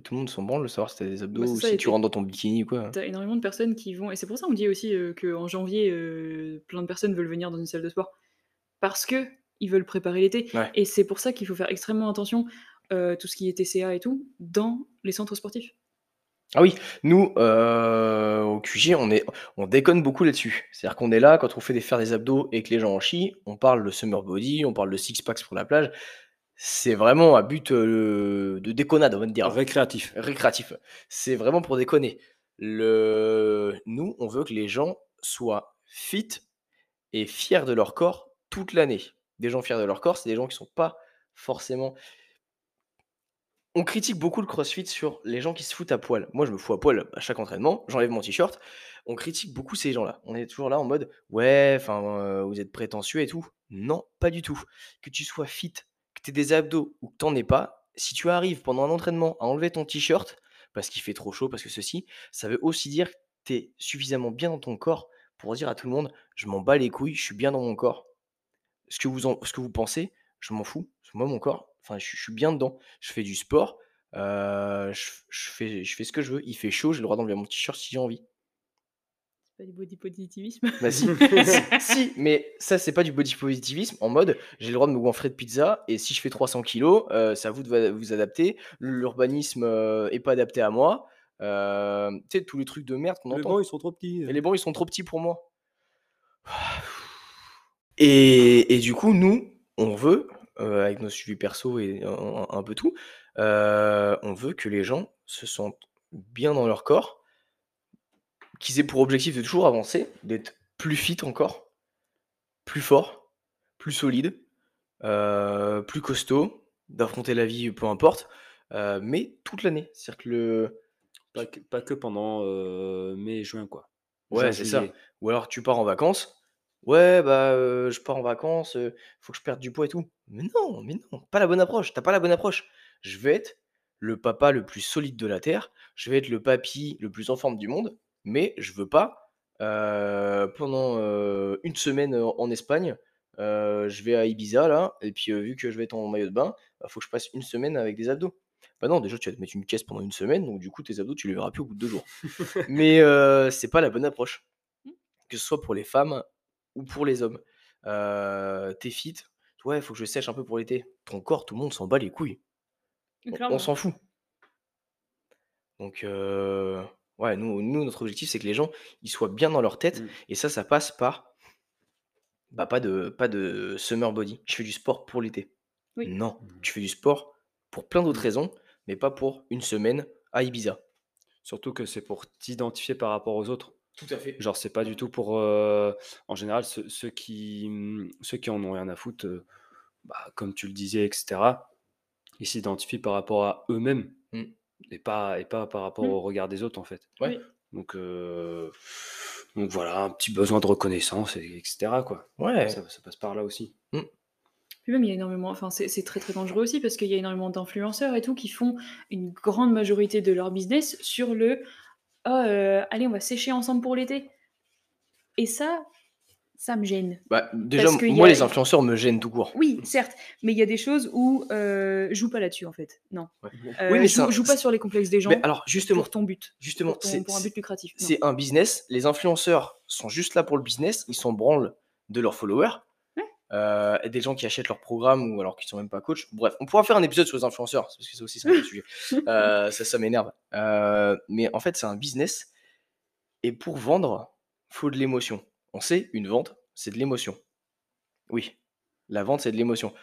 Tout le monde s'en branle de savoir si t'as des abdos c'est ou ça, si et tu t'es- rentres dans ton bikini ou quoi. T'as énormément de personnes qui vont. Et c'est pour ça qu'on dit aussi euh, qu'en janvier, euh, plein de personnes veulent venir dans une salle de sport. Parce que ils veulent préparer l'été. Ouais. Et c'est pour ça qu'il faut faire extrêmement attention, euh, tout ce qui est TCA et tout, dans les centres sportifs. Ah oui, nous, euh, au QG, on, est, on déconne beaucoup là-dessus. C'est-à-dire qu'on est là, quand on fait des, faire des abdos et que les gens en chient, on parle de summer body, on parle de six packs pour la plage. C'est vraiment à but euh, de déconnade, on va dire. Récréatif. Récréatif. C'est vraiment pour déconner. Le... Nous, on veut que les gens soient fit et fiers de leur corps toute l'année. Des gens fiers de leur corps, c'est des gens qui sont pas forcément on critique beaucoup le crossfit sur les gens qui se foutent à poil. Moi, je me fous à poil à chaque entraînement, j'enlève mon t-shirt. On critique beaucoup ces gens-là. On est toujours là en mode ouais, enfin, euh, vous êtes prétentieux et tout. Non, pas du tout. Que tu sois fit, que tu aies des abdos ou que t'en aies pas, si tu arrives pendant un entraînement à enlever ton t-shirt parce qu'il fait trop chaud, parce que ceci, ça veut aussi dire que tu es suffisamment bien dans ton corps pour dire à tout le monde je m'en bats les couilles, je suis bien dans mon corps. Ce que vous, pensez, je m'en fous. Moi, mon corps, enfin, je, suis bien dedans. Je fais du sport, euh, fais, je fais ce que je veux. Il fait chaud, j'ai le droit d'enlever mon t-shirt si j'ai envie. C'est pas du body positivisme. Bah <laughs> si, si, mais ça, c'est pas du body positivisme en mode j'ai le droit de me gonfler de pizza et si je fais 300 kilos, euh, c'est à vous de va- vous adapter. L'urbanisme euh, est pas adapté à moi. Euh, tu sais, tous les trucs de merde qu'on Les entend. bancs, ils sont trop petits. Et les bancs, ils sont trop petits pour moi. <sighs> Et, et du coup, nous, on veut, euh, avec nos suivis perso et un, un peu tout, euh, on veut que les gens se sentent bien dans leur corps qu'ils aient pour objectif de toujours avancer, d'être plus fit encore, plus fort, plus solide, euh, plus costaud, d'affronter la vie, peu importe, euh, mais toute l'année. C'est-à-dire que le. Pas que, pas que pendant euh, mai et juin, quoi. Ouais, c'est ça. Ou alors tu pars en vacances. Ouais, bah je pars en vacances, faut que je perde du poids et tout. Mais non, mais non, pas la bonne approche. T'as pas la bonne approche. Je vais être le papa le plus solide de la terre. Je vais être le papy le plus en forme du monde. Mais je veux pas euh, pendant euh, une semaine euh, en Espagne. je vais à Ibiza là, et puis vu que je vais être en maillot de bain, bah, faut que je passe une semaine avec des abdos. Bah non, déjà tu vas te mettre une caisse pendant une semaine, donc du coup tes abdos tu les verras plus au bout de deux jours. <laughs> Mais c'est pas la bonne approche. Que ce soit pour les femmes ou pour les hommes. T'es fit, ouais, faut que je sèche un peu pour l'été. Ton corps, tout le monde s'en bat les couilles. On- s'en fout. Donc, euh, ouais, nous, nous, notre objectif, c'est que les gens, ils soient bien dans leur tête. Mm. Et ça, ça passe par bah, pas, de, pas de summer body. Je fais du sport pour l'été. Oui. Non, Mm. tu fais du sport pour plein d'autres Mm. raisons, mais pas pour une semaine à Ibiza. Surtout que c'est pour t'identifier par rapport aux autres. Tout à fait. Genre, c'est pas du tout pour. euh, en général, ceux, ceux qui, ceux qui en ont rien à foutre, euh, bah, comme tu le disais, etc., ils s'identifient par rapport à eux-mêmes Mm. Et, pas, et pas par rapport Mm. au regard des autres, en fait. Ouais. Oui. Donc, euh, donc voilà, un petit besoin de reconnaissance, et- etc. Quoi. Ouais. Ça, ça passe par là aussi. Puis même, il y a énormément, enfin, c'est c'est très très dangereux aussi parce qu'il y a énormément d'influenceurs et tout qui font une grande majorité de leur business sur le oh, euh, allez, on va sécher ensemble pour l'été. Et ça, ça me gêne. Bah, déjà, Parce moi, a- les influenceurs me gênent tout court. Oui, certes, mais il y a des choses où euh, joue pas là-dessus en fait. Non. Ouais. Euh, Oui, mais joue, c'est un- joue pas sur les complexes des gens Mais alors, justement, pour ton but, justement, pour, ton- c'est pour un but lucratif. C'est un business. Les influenceurs sont juste là pour le business. Ils s'en branlent de leurs followers. Ouais. Euh, des gens qui achètent leur programme ou alors qui sont même pas coach. Bref, on pourra faire un épisode sur les influenceurs parce que c'est aussi ça le sujet. <laughs> Euh, ça, ça m'énerve. Euh, mais en fait, c'est un business. Et pour vendre, faut de l'émotion. On sait, une vente, c'est de l'émotion. Oui, la vente, c'est de l'émotion.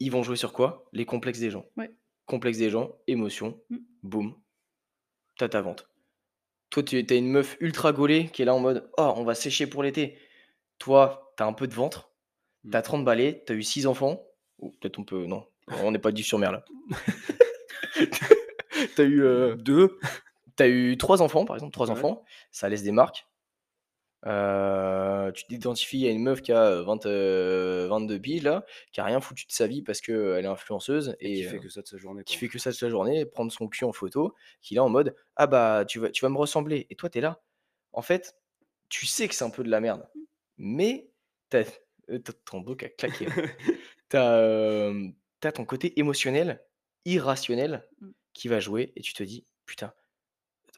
Ils vont jouer sur quoi? Les complexes des gens. Ouais. Complexe des gens, émotion, Mm. boum, t'as ta vente. Toi, tu as une meuf ultra gaulée qui est là en mode Oh, on va sécher pour l'été. Toi, t'as un peu de ventre, t'as Mm. 30 balais, t'as eu 6 enfants. Ou peut-être on peut. Non, on n'est pas du sur mer là. <laughs> t'as eu. euh, Deux. T'as eu trois enfants, par exemple, trois Ouais. enfants, ça laisse des marques. Euh, tu t'identifies à une meuf qui a euh, 20, euh, 22 piges, là, qui a rien foutu de sa vie parce qu'elle est influenceuse Et, et, qui fait euh, que ça de sa journée. qui quoi. fait que ça toute la journée, prendre son cul en photo, qui est là en mode Ah bah, tu vas, tu vas me ressembler. Et toi, t'es là. En fait, tu sais que c'est un peu de la merde, mais t'as euh, ton dos qui a claqué. hein. <laughs> T'as t'as ton côté émotionnel, irrationnel, Mm. qui va jouer et tu te dis Putain,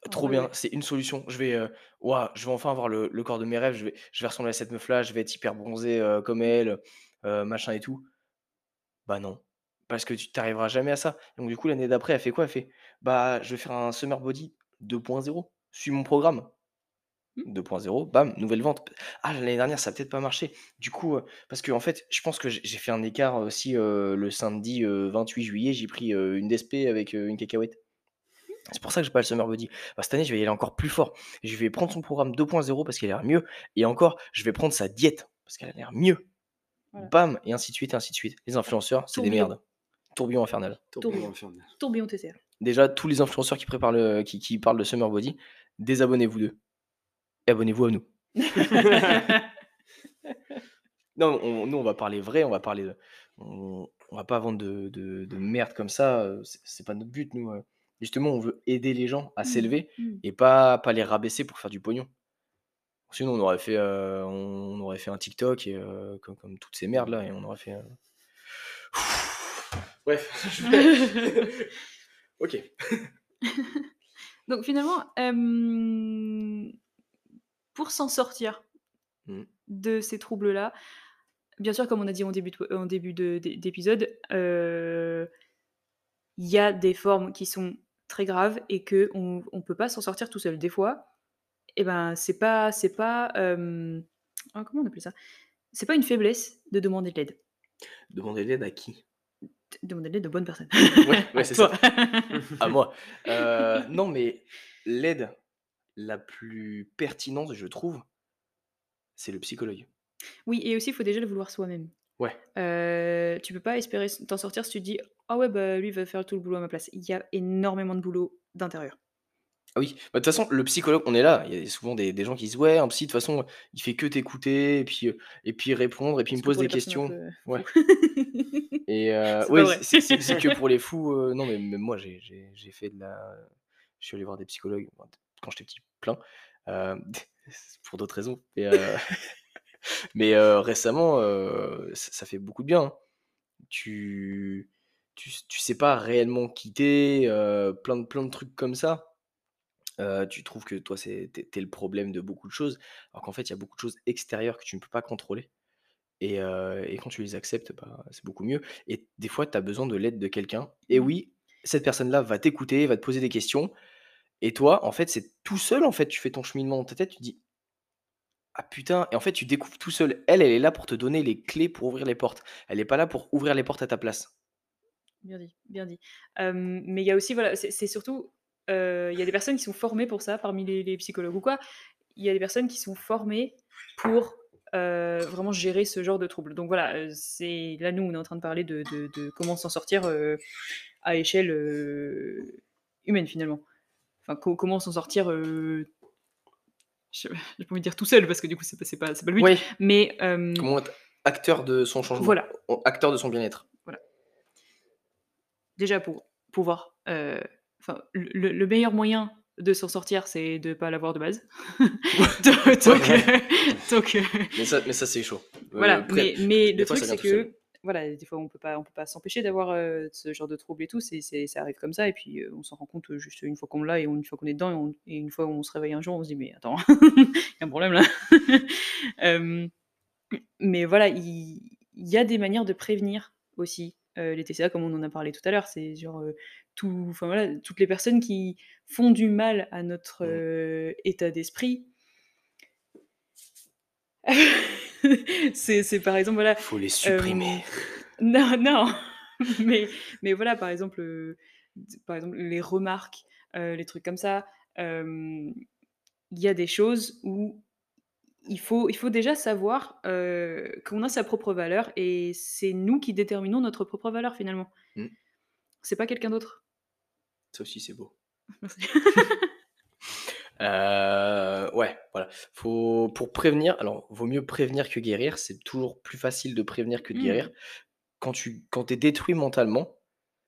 trop ouais, bien, ouais. c'est une solution. Je vais, euh, ouah, je vais enfin avoir le, le corps de mes rêves. Je vais, je vais ressembler à cette meuf-là. Je vais être hyper bronzé euh, comme elle, euh, machin et tout. Bah non, parce que tu t'arriveras jamais à ça. Donc du coup, l'année d'après, elle fait quoi? Elle fait, bah, je vais faire un summer body 2.0. Suis mon programme. Hmm. 2.0, bam, nouvelle vente. Ah, l'année dernière, ça a peut-être pas marché. Du coup, euh, parce que en fait, je pense que j'ai j'ai fait un écart aussi le samedi euh, 28 juillet. J'ai pris euh, une DSP avec euh, une cacahuète. C'est pour ça que j'ai pas le Summer Body. Bah, cette année, je vais y aller encore plus fort. Je vais prendre son programme 2.0 parce qu'il a l'air mieux. Et encore, je vais prendre sa diète parce qu'elle a l'air mieux. Voilà. Bam, et ainsi de suite, et ainsi de suite. Les influenceurs, c'est des merdes. Tourbillon infernal. Tourbillon. Tourbillon. Tourbillon TCR. Déjà, tous les influenceurs qui, préparent le, qui, qui parlent de Summer Body, désabonnez-vous d'eux. Et abonnez-vous à nous. <laughs> Non, on- nous, on va parler vrai, on va parler de. On, on va pas vendre de, de- de merde comme ça. euh, C'est c'est pas notre but, nous. Justement, on veut aider les gens à Mm, s'élever mm. et pas, pas les rabaisser pour faire du pognon. Sinon, on aurait fait, euh, on aurait fait un TikTok et, euh, comme, comme toutes ces merdes là, et on aurait fait. euh, <laughs> Bref. <laughs> je <laughs> ok. Donc finalement, pour s'en sortir Mm. de ces troubles-là, bien sûr, comme on a dit en début de- en début de- d'é- d'épisode, il y a des formes qui sont très graves et que on, on peut pas s'en sortir tout seul. Des fois, et ben c'est pas c'est pas euh, ah, comment on appelle ça? C'est pas une faiblesse de demander de l'aide. Demandez l'aide à qui? Demander de l'aide de bonnes personnes. Ouais, ouais, <laughs> c'est Toi. <laughs> À moi. Euh, non, mais l'aide, la plus pertinente, je trouve, c'est le psychologue. Oui et aussi, il faut déjà le vouloir soi-même. Ouais. Heu, tu peux pas espérer t'en sortir si tu dis: «Ah ouais, bah, lui, il va faire tout le boulot à ma place». Il y a énormément de boulot d'intérieur. Ah oui, bah, de toute façon, le psychologue, on est là. Il y a souvent des des gens qui disent: «Ouais, un psy, de toute façon, il fait que t'écouter et puis, heu et puis répondre et puis il me pose des questions». Ouais. <laughs> Et heu, C'est c'est c'est que <laughs> pour les fous, non, mais même moi, j'ai j'ai fait de la je suis allé voir des psychologues, quand j'étais petit, plein, <laughs> pour d'autres raisons et mais récemment, ça fait beaucoup de bien, hein. Tu tu tu sais pas réellement quitter, plein de plein de trucs comme ça. tu trouves que toi, c'est tu le problème de beaucoup de choses, alors qu'en fait, il y a beaucoup de choses extérieures que tu ne peux pas contrôler et et quand tu les acceptes, bah, c'est beaucoup mieux et des fois, tu as besoin de l'aide de quelqu'un et mmh oui, cette personne-là va t'écouter, va te poser des questions et toi, en fait, c'est tout seul, en fait, tu fais ton cheminement dans ta tête, tu dis: «Ah putain» et en fait, tu découvres tout seul. Elle, elle est là pour te donner les clés pour ouvrir les portes. Elle est pas là pour ouvrir les portes à ta place. Bien dit, bien dit. mais il y a aussi, voilà, c'est surtout, il y a des personnes qui sont formées pour ça, parmi les psychologues ou quoi. Il y a des personnes qui sont formées pour, vraiment gérer ce genre de troubles. Donc voilà, c'est là, nous, on est en train de parler de de comment s'en sortir, à échelle, humaine, finalement. Enfin, comment s'en sortir, j'ai pas envie de dire tout seul parce que du coup c'est pas, pas, pas le but. Mais comment être acteur de son changement, voilà. acteur de son bien-être. Déjà pour pouvoir, euh, le, meilleur moyen de s'en sortir, c'est de pas l'avoir de base. <laughs> donc, donc, mais ça, mais ça c'est chaud. Voilà, mais, mais le truc c'est que voilà, des fois on peut pas, on peut pas s'empêcher d'avoir ce genre de trouble et tout, c'est, ça arrive comme ça, et puis on s'en rend compte juste une fois qu'on l'a et une fois qu'on est dedans, et, une fois on se réveille un jour, on se dit mais attends, il <laughs> y a un problème là. <laughs> mais voilà, il y, a des manières de prévenir aussi les TCA, comme on en a parlé tout à l'heure, c'est genre tout, enfin voilà, toutes les personnes qui font du mal à notre mmh. état d'esprit. <laughs> c'est par exemple, voilà. Faut les supprimer. <laughs> non, non. <laughs> mais, mais voilà, par exemple, par exemple les remarques, les trucs comme ça. Il y a des choses où il faut, il faut déjà savoir qu'on a sa propre valeur et c'est nous qui déterminons notre propre valeur finalement. Mmh. C'est pas quelqu'un d'autre. Ça aussi, c'est beau. Merci. <laughs> Euh, ouais, voilà. Faut pour prévenir, alors vaut mieux prévenir que guérir. C'est toujours plus facile de prévenir que de mmh. guérir. Quand tu quand es détruit mentalement,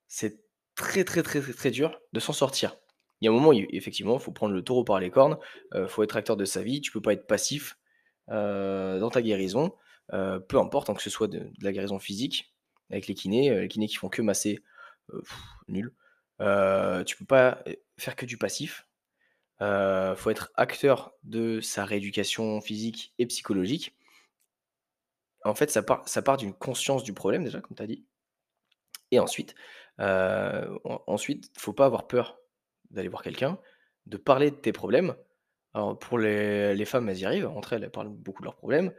c'est très, très, très, très, très dur de s'en sortir. Il y a un moment, effectivement, il faut prendre le taureau par les cornes. il euh, faut être acteur de sa vie. Tu peux pas être passif euh, dans ta guérison. peu importe, hein, que ce soit de, la guérison physique avec les kinés, les kinés qui font que masser, nul. tu peux pas faire que du passif il faut être acteur de sa rééducation physique et psychologique. En fait, ça part, ça part d'une conscience du problème déjà, comme tu as dit. Et ensuite, euh, ensuite, faut pas avoir peur d'aller voir quelqu'un, de parler de tes problèmes. Alors pour les, femmes, elles y arrivent, entre elles, elles parlent beaucoup de leurs problèmes.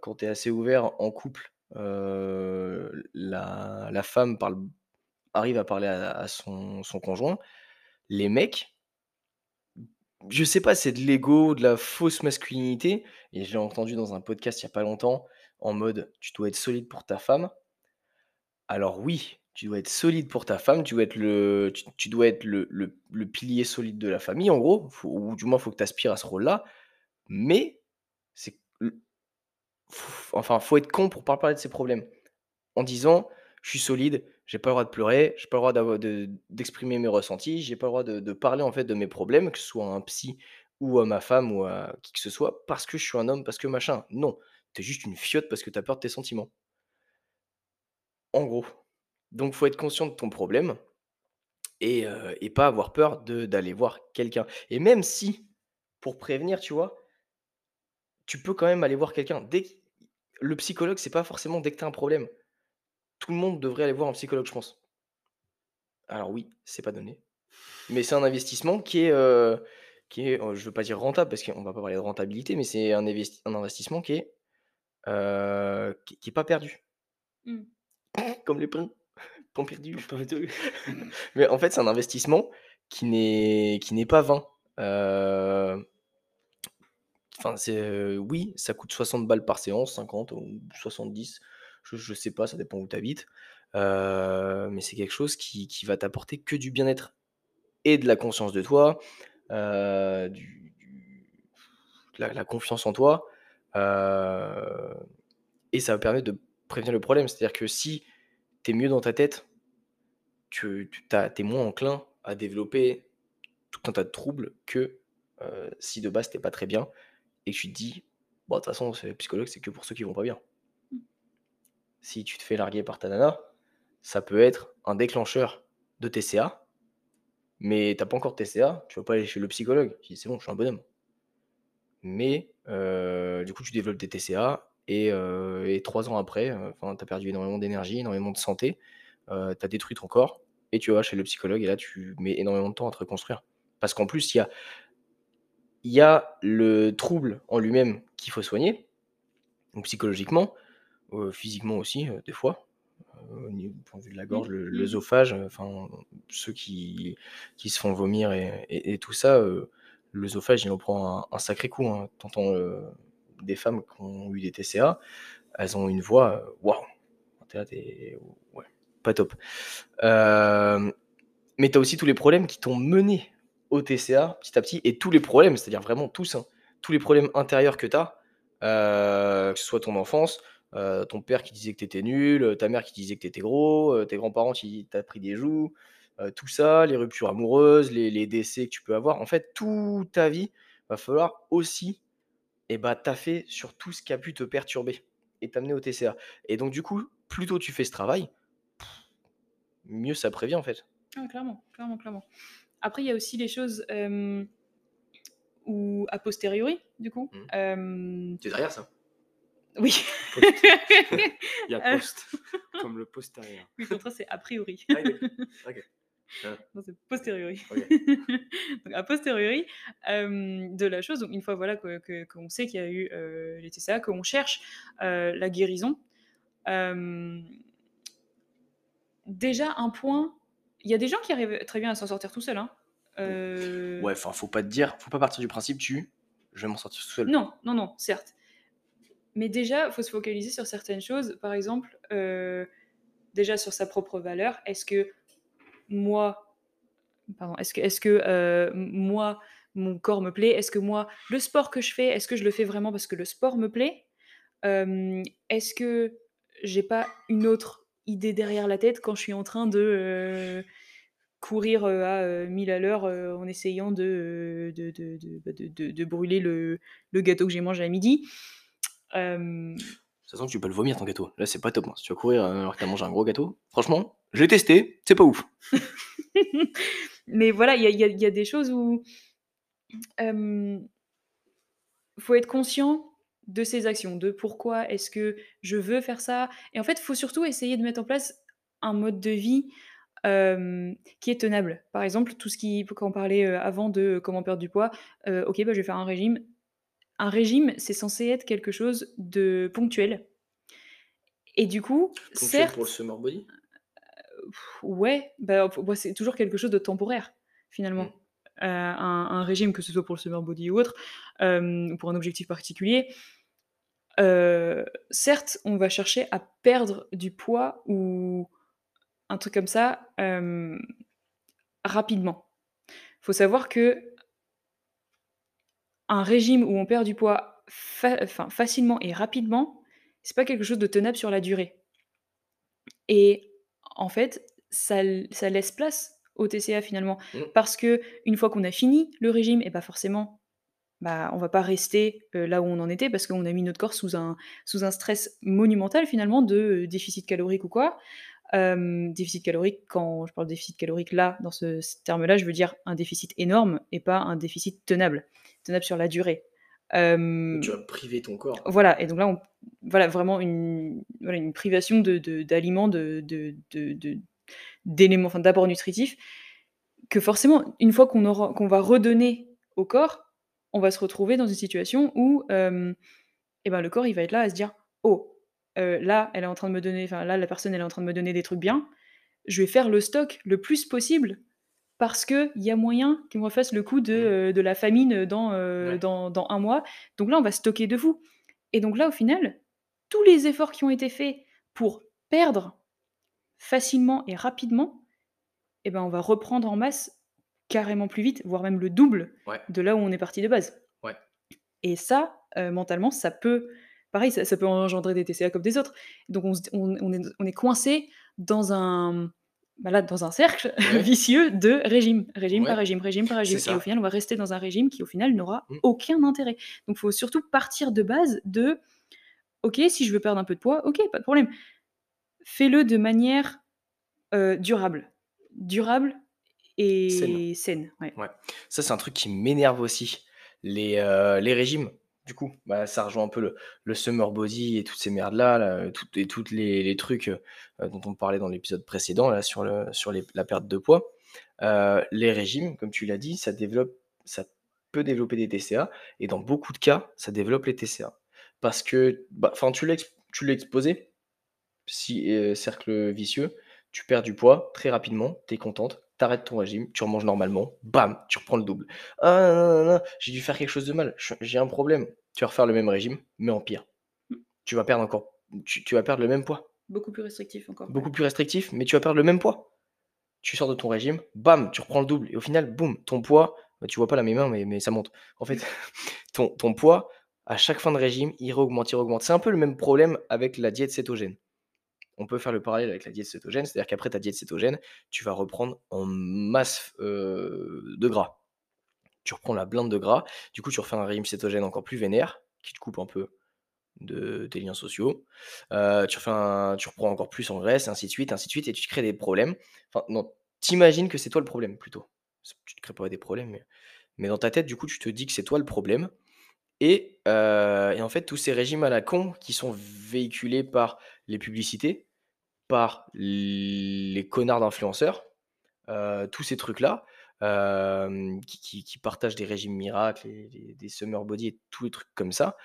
quand tu es assez ouvert en couple, la, femme parle, arrive à parler à, son, son conjoint. Les mecs, je sais pas, c'est de l'ego, de la fausse masculinité. Et j'ai entendu dans un podcast il y a pas longtemps, en mode tu dois être solide pour ta femme. Alors oui, tu dois être solide pour ta femme, tu dois être le, tu, dois être le, le, pilier solide de la famille, en gros, ou du moins il faut que tu aspires à ce rôle-là. Mais c'est. Enfin, faut être con pour pas parler de ses problèmes. En disant, je suis solide, j'ai pas le droit de pleurer, j'ai pas le droit d'exprimer mes ressentis, j'ai pas le droit de, parler en fait de mes problèmes, que ce soit à un psy ou à ma femme ou à qui que ce soit, parce que je suis un homme, parce que machin. Non, tu es juste une fiotte parce que tu as peur de tes sentiments. En gros. Donc faut être conscient de ton problème et, euh, pas avoir peur d'aller voir quelqu'un. Et même si, pour prévenir, tu vois, tu peux quand même aller voir quelqu'un. Dès le psychologue, c'est pas forcément dès que tu as un problème tout le monde devrait aller voir un psychologue, je pense. Alors oui, c'est pas donné. Mais c'est un investissement qui est, euh, qui est, oh, je veux pas dire rentable parce qu'on va pas parler de rentabilité, mais c'est un, un investissement qui est, euh, qui, est pas perdu. Mmh. <coughs> Comme les pains, perdus. <laughs> mais en fait, c'est un investissement qui n'est, qui n'est pas vain. Enfin, c'est oui, ça coûte 60 balles par séance, 50 ou 70, je je sais pas, ça dépend où tu habites. mais c'est quelque chose qui qui va t'apporter que du bien-être et de la conscience de toi, du la confiance en toi, et ça va permettre de prévenir le problème. C'est-à-dire que si tu es mieux dans ta tête, tu tu es moins enclin à développer tout un tas de troubles que, si de base tu pas très bien et que tu te dis: «Bon, de toute façon, c'est psychologue, c'est que pour ceux qui vont pas bien». Mmh. Si tu te fais larguer par ta nana, ça peut être un déclencheur de TCA, mais t'as pas encore de TCA, tu vas pas aller chez le psychologue. Tu dis: «C'est bon, je suis un bonhomme». Mais du coup, tu développes des TCA et trois ans après, tu as perdu énormément d'énergie, énormément de santé, tu as détruit ton corps et tu vas chez le psychologue et là, tu mets énormément de temps à te reconstruire. Parce qu'en plus, il y a y a le trouble en lui-même qu'il faut soigner, donc psychologiquement, physiquement aussi, des fois, au point de vue de la mmh. gorge, le l'œsophage, enfin, ceux qui qui se font vomir et tout ça, l'œsophage, il en prend un sacré coup, hein. des femmes qui ont eu des TCA, elles ont une voix, waouh! ouais, pas top. mais tu as aussi tous les problèmes qui t'ont mené au TCA petit à petit et tous les problèmes, c'est-à-dire vraiment tous, hein, tous les problèmes intérieurs que tu as, euh, que ce soit ton enfance, euh, ton père qui disait que tu étais nul, ta mère qui disait que tu étais gros, euh, tes grands-parents qui t'ont pris des joues, tout ça, les ruptures amoureuses, les, décès que tu peux avoir. En fait, toute ta vie, va falloir aussi eh bah, taffer sur tout ce qui a pu te perturber et t'amener au TCA. Et donc, du coup, plus tôt tu fais ce travail, mieux ça prévient en fait. Ah, clairement, clairement, clairement. Après, il y a aussi les choses où, a posteriori, du coup. Mmh. C'est derrière ça Oui. <laughs> il y a post, comme le postérieur. Oui, le contraire, c'est a priori. Ah, ok. Ah. Non, c'est posteriori. <laughs> donc, a posteriori de la chose, donc une fois voilà, qu'on que, sait qu'il y a eu les TCA, qu'on cherche la guérison, déjà un point il y a des gens qui arrivent très bien à s'en sortir tout seuls. Hein. Euh ouais, enfin, faut pas te dire, faut pas partir du principe tu, je vais m'en sortir tout seul. Non, non, non, certes. Mais déjà, faut se focaliser sur certaines choses. Par exemple, euh, déjà sur sa propre valeur. Est-ce que moi, pardon, est-ce que, est-ce que euh, moi, mon corps me plaît? Est-ce que moi, le sport que je fais, est-ce que je le fais vraiment parce que le sport me plaît? Est-ce que j'ai pas une autre idée derrière la tête quand je suis en train de euh, courir euh, à 1000 euh, à l'heure en essayant de, de, de, bah, de, brûler le, le gâteau que j'ai mangé à midi. Euh... Ça sent que tu peux le vomir ton gâteau. Là, c'est pas top. Hein. Si tu vas courir alors que tu as mangé un gros gâteau, franchement, je l'ai testé, c'est pas ouf. <laughs> Mais voilà, il y a, y a, des choses où. il faut être conscient de ses actions, de pourquoi est-ce que je veux faire ça. Et en fait, il faut surtout essayer de mettre en place un mode de vie qui est tenable. Par exemple, tout ce qui, quand on parlait avant de comment perdre du poids, ok, bah, je vais faire un régime. Un régime, c'est censé être quelque chose de ponctuel. Et du coup, ponctuel pour le summer body? Ouais, bah, c'est toujours quelque chose de temporaire, finalement. Mmh. Un, un, régime, que ce soit pour le summer body ou autre, ou pour un objectif particulier, euh, certes, on va chercher à perdre du poids ou un truc comme ça euh, rapidement. Il faut savoir que un régime où on perd du poids facilement et rapidement, c'est pas quelque chose de tenable sur la durée. Et en fait, ça, laisse place au TCA finalement. Mmh. Parce que une fois qu'on a fini le régime, et pas forcément bah, on va pas rester là où on en était parce qu'on a mis notre corps sous un, sous un stress monumental finalement de déficit calorique ou quoi. déficit calorique, quand je parle de déficit calorique là, dans ce, terme-là, je veux dire un déficit énorme et pas un déficit tenable, tenable sur la durée. tu vas priver ton corps. Voilà, et donc là, on, voilà vraiment une, voilà, une privation d'aliments, de, d'éléments, enfin d'apports nutritifs, que forcément, une fois qu'on, qu'on va redonner au corps, on va se retrouver dans une situation où eh ben, le corps il va être là à se dire oh là elle est en train de me donner enfin là la personne elle est en train de me donner des trucs bien je vais faire le stock le plus possible parce qu'il y a moyen qu'on refasse le coup de, mmh. la famine dans, dans, dans, un mois. Donc là, on va stocker de vous. Et donc là, au final, tous les efforts qui ont été faits pour perdre facilement et rapidement, eh ben, on va reprendre en masse carrément plus vite, voire même le double de là où on est parti de base. Et ça, mentalement, ça peut, pareil, ça, peut engendrer des TCA comme des autres. Donc on, on, est, on est, coincé dans un, bah dans un cercle <laughs> vicieux de régime, régime par régime, régime par régime. Et au final, on va rester dans un régime qui, au final, n'aura mmh. aucun intérêt. Donc il faut surtout partir de base de, ok, si je veux perdre un peu de poids, ok, pas de problème. Fais-le de manière durable. Durable et saine. ouais. Ça, c'est un truc qui m'énerve aussi. Les, les régimes, du coup, bah, ça rejoint un peu le, summer body et toutes ces merdes-là, et tous les, trucs dont on parlait dans l'épisode précédent, là, sur, le, sur la perte de poids. les régimes, comme tu l'as dit, ça, développe, ça peut développer des TCA, et dans beaucoup de cas, ça développe les TCA. Parce que, bah, enfin, tu l'as exposé, si, cercle vicieux, tu perds du poids très rapidement, tu es contente, t'arrêtes ton régime, tu remanges normalement, bam, tu reprends le double. Ah, j'ai dû faire quelque chose de mal, j'ai un problème. Tu vas refaire le même régime, mais en pire. Mmh. Tu vas perdre encore, tu, vas perdre le même poids. Beaucoup plus restrictif encore. Beaucoup plus restrictif, mais tu vas perdre le même poids. Tu sors de ton régime, bam, tu reprends le double. Et au final, boum, ton poids, bah, tu vois pas la même main, mais, mais ça monte. En fait, <laughs> ton, ton poids, à chaque fin de régime, il réaugmente, il réaugmente. C'est un peu le même problème avec la diète cétogène on peut faire le parallèle avec la diète cétogène, c'est-à-dire qu'après ta diète cétogène, tu vas reprendre en masse de gras. Tu reprends la blinde de gras, du coup tu refais un régime cétogène encore plus vénère, qui te coupe un peu de tes liens sociaux. tu, refais reprends encore plus en graisse, ainsi de suite, ainsi de suite, et tu te crées des problèmes. Enfin, non, t'imagines que c'est toi le problème plutôt. Tu te crées pas des problèmes, mais, dans ta tête, du coup, tu te dis que c'est toi le problème. Et, et, en fait, tous ces régimes à la con qui sont véhiculés par les publicités, par les connards d'influenceurs, tous ces trucs-là, qui, partagent des régimes miracles, des summer body et tous les trucs comme ça,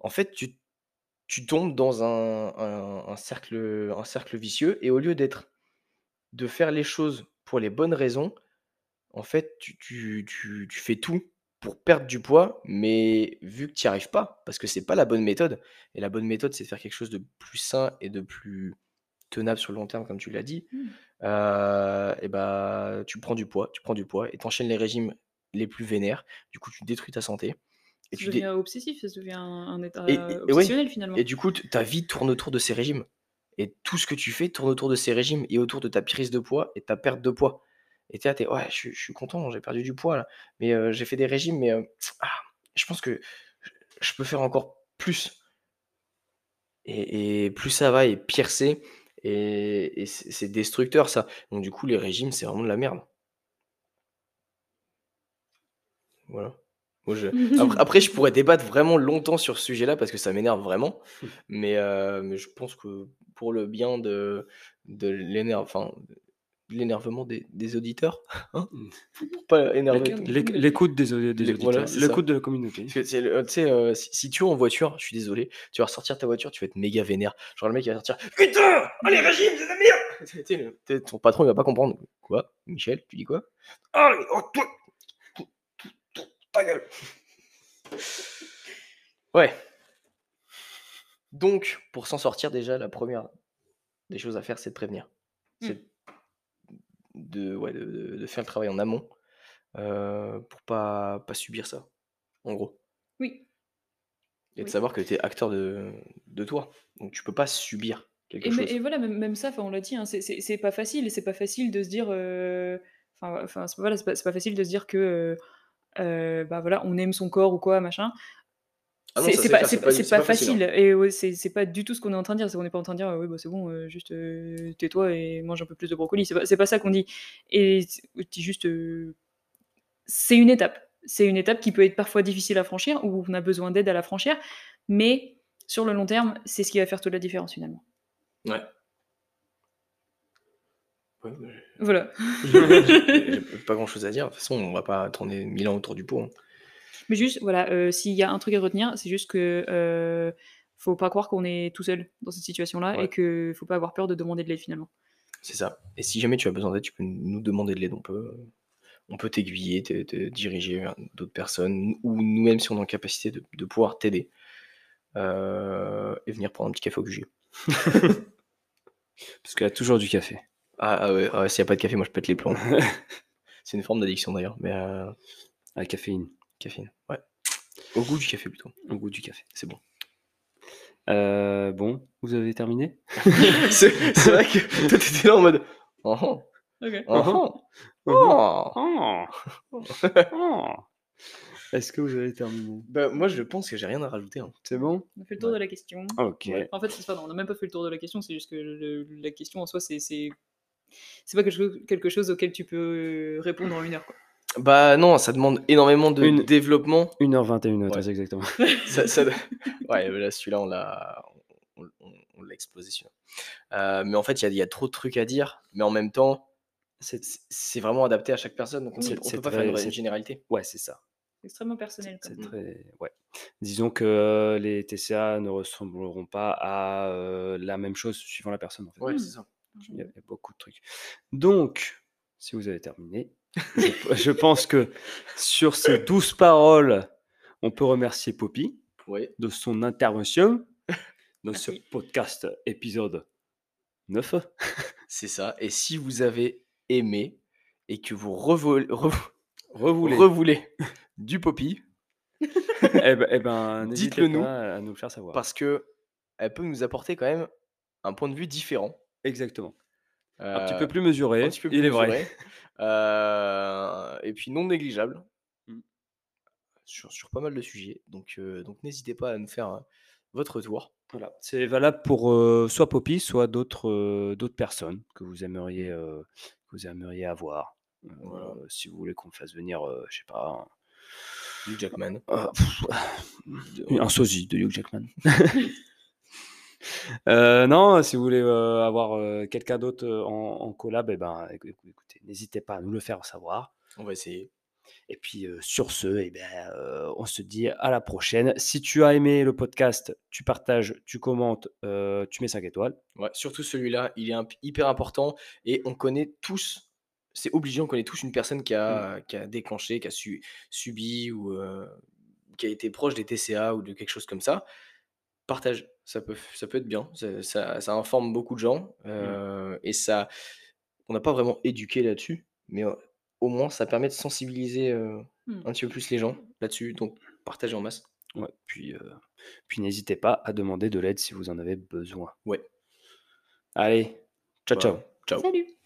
en fait, tu, tombes dans un, cercle, un cercle vicieux et au lieu d'être de faire les choses pour les bonnes raisons, en fait, tu fais tout pour perdre du poids, mais vu que tu n'y arrives pas, parce que c'est pas la bonne méthode, et la bonne méthode, c'est de faire quelque chose de plus sain et de plus tenable sur le long terme, comme tu l'as dit, mmh. et bah, tu prends du poids, tu prends du poids et tu enchaînes les régimes les plus vénères. Du coup, tu détruis ta santé. Et ça tu devient obsessif, ça devient un, état obsessionnel finalement. Et du coup, ta vie tourne autour de ces régimes. Et tout ce que tu fais tourne autour de ces régimes et autour de ta prise de poids et ta perte de poids. Et tu es ouais, je, suis content, j'ai perdu du poids là. Mais j'ai fait des régimes, mais ah, je pense que je peux faire encore plus. Et, et plus ça va et pire c'est. Et, c'est destructeur ça. Donc du coup, les régimes, c'est vraiment de la merde. Voilà. <laughs> Après, je pourrais débattre vraiment longtemps sur ce sujet-là parce que ça m'énerve vraiment. Mais, euh, mais je pense que pour le bien de, de l'énerve, enfin, l'énervement des, des auditeurs. <laughs> Hein mmh. pas énerver. L'écoute des, des auditeurs. L'écoute de la communauté. Tu sais, euh, si, tu es en voiture, je suis désolé, tu vas ressortir ta voiture, tu vas être méga vénère. Genre le mec il va sortir Putain Allez, régime, c'est la merde <laughs> Ton patron il va pas comprendre. Quoi? Michel, tu dis quoi Allez, oh, toi Ta gueule Ouais. Donc, pour s'en sortir, déjà, la première des choses à faire, c'est de prévenir. C'est mmh de, ouais, de, faire le travail en amont pour pas, pas subir ça, en gros. Oui. Et de savoir que tu es acteur de, de toi. Donc tu peux pas subir quelque et, chose. Et voilà, même, même ça, on l'a dit, hein, c'est pas facile. C'est pas facile de se dire. Enfin, c'est pas, pas, facile de se dire que. bah voilà, on aime son corps ou quoi, machin. Ah c'est pas, pas, facile. Hein. Et c'est pas du tout ce qu'on est en train de dire. On n'est pas en train de dire, oui, bah, c'est bon, euh, juste euh, tais-toi et mange un peu plus de brocoli. C'est pas, pas ça qu'on dit. Et juste. Euh, c'est une étape. C'est une étape qui peut être parfois difficile à franchir, ou on a besoin d'aide à la franchir. Mais sur le long terme, c'est ce qui va faire toute la différence finalement. Ouais. Voilà. J'ai <laughs> pas grand chose à dire. De toute façon, on va pas tourner mille ans autour du pot. Hein. Mais juste, voilà, euh, s'il y a un truc à retenir, c'est juste que euh, faut pas croire qu'on est tout seul dans cette situation-là et qu'il faut pas avoir peur de demander de l'aide finalement. C'est ça. Et si jamais tu as besoin d'aide, tu peux nous demander de l'aide. On peut, on peut t'aiguiller, te, diriger vers d'autres personnes, ou nous-mêmes si on est en capacité de, pouvoir t'aider. Euh, et venir prendre un petit café au QG. <laughs> Parce qu'il y a toujours du café. Ah, ah ouais, ah s'il n'y a pas de café, moi je pète les plombs. <laughs> C'est une forme d'addiction d'ailleurs, mais. Euh... À caféine. Caféine, ouais. Au goût du café plutôt. Au goût du café, c'est bon. Euh, bon, vous avez terminé? <laughs> C'est, vrai que toi t'étais là en mode. Oh, oh. Ok. Oh, oh. <laughs> oh. Est-ce que vous avez terminé? Bah, Moi, je pense que j'ai rien à rajouter. Hein. C'est bon? On a fait le tour de la question. Ok. En fait, c'est ça, on n'a même pas fait le tour de la question, c'est juste que la question en soi, c'est, c'est, pas quelque chose, auquel tu peux répondre en une heure. Quoi. Bah non, ça demande énormément de développement. 1h21, ouais. exactement. <laughs> ça, <laughs> Ouais, là, celui-là, on l'a, on, l'a explosé celui-là. Euh, mais en fait, il y, y, a trop de trucs à dire, mais en même temps, c'est vraiment adapté à chaque personne, donc on ne peut pas faire une généralité. Ouais, c'est ça. C'est extrêmement personnel. C'est très... ouais. Disons que les TCA ne ressembleront pas à la même chose suivant la personne. En fait. Ouais, c'est ça. Il y, a, beaucoup de trucs. Donc, si vous avez terminé, je, pense que sur ces douze paroles, on peut remercier Poppy de son intervention dans ce podcast épisode 9. C'est ça. Et si vous avez aimé et que vous revoulez, revoulez du Poppy, <laughs> eh ben, eh ben n'hésitez pas à nous faire savoir. Parce que elle peut nous apporter quand même un point de vue différent. Exactement. un petit peu plus mesuré, il est vrai. <laughs> Euh, et puis non négligeable mmh. sur, sur, pas mal de sujets. Donc, euh, donc n'hésitez pas à nous faire votre tour. Voilà. C'est valable pour soit Poppy, soit d'autres d'autres personnes que vous aimeriez, que vous aimeriez avoir. si vous voulez qu'on fasse venir, je sais pas, Hugh Jackman. Un sosie de Hugh Jackman. <laughs> <laughs> Euh, non, si vous voulez euh, avoir euh, quelqu'un d'autre en, collab, eh ben, écoutez, n'hésitez pas à nous le faire savoir. On va essayer. Et puis sur ce, eh ben, on se dit à la prochaine. Si tu as aimé le podcast, tu partages, tu commentes, tu mets 5 étoiles. Ouais, surtout celui-là, il est hyper important et on connaît tous c'est obligé, on connaît tous une personne qui a, mmh. qui a déclenché, qui a su, subi ou qui a été proche des TCA ou de quelque chose comme ça. Partage, ça peut, ça peut être bien, ça, ça, informe beaucoup de gens mmh. et ça, on n'a pas vraiment éduqué là-dessus, mais au moins ça permet de sensibiliser mmh. un petit peu plus les gens là-dessus, donc partagez en masse. Ouais, puis, puis n'hésitez pas à demander de l'aide si vous en avez besoin. Ouais. Allez, ciao, ciao. Ciao. Salut.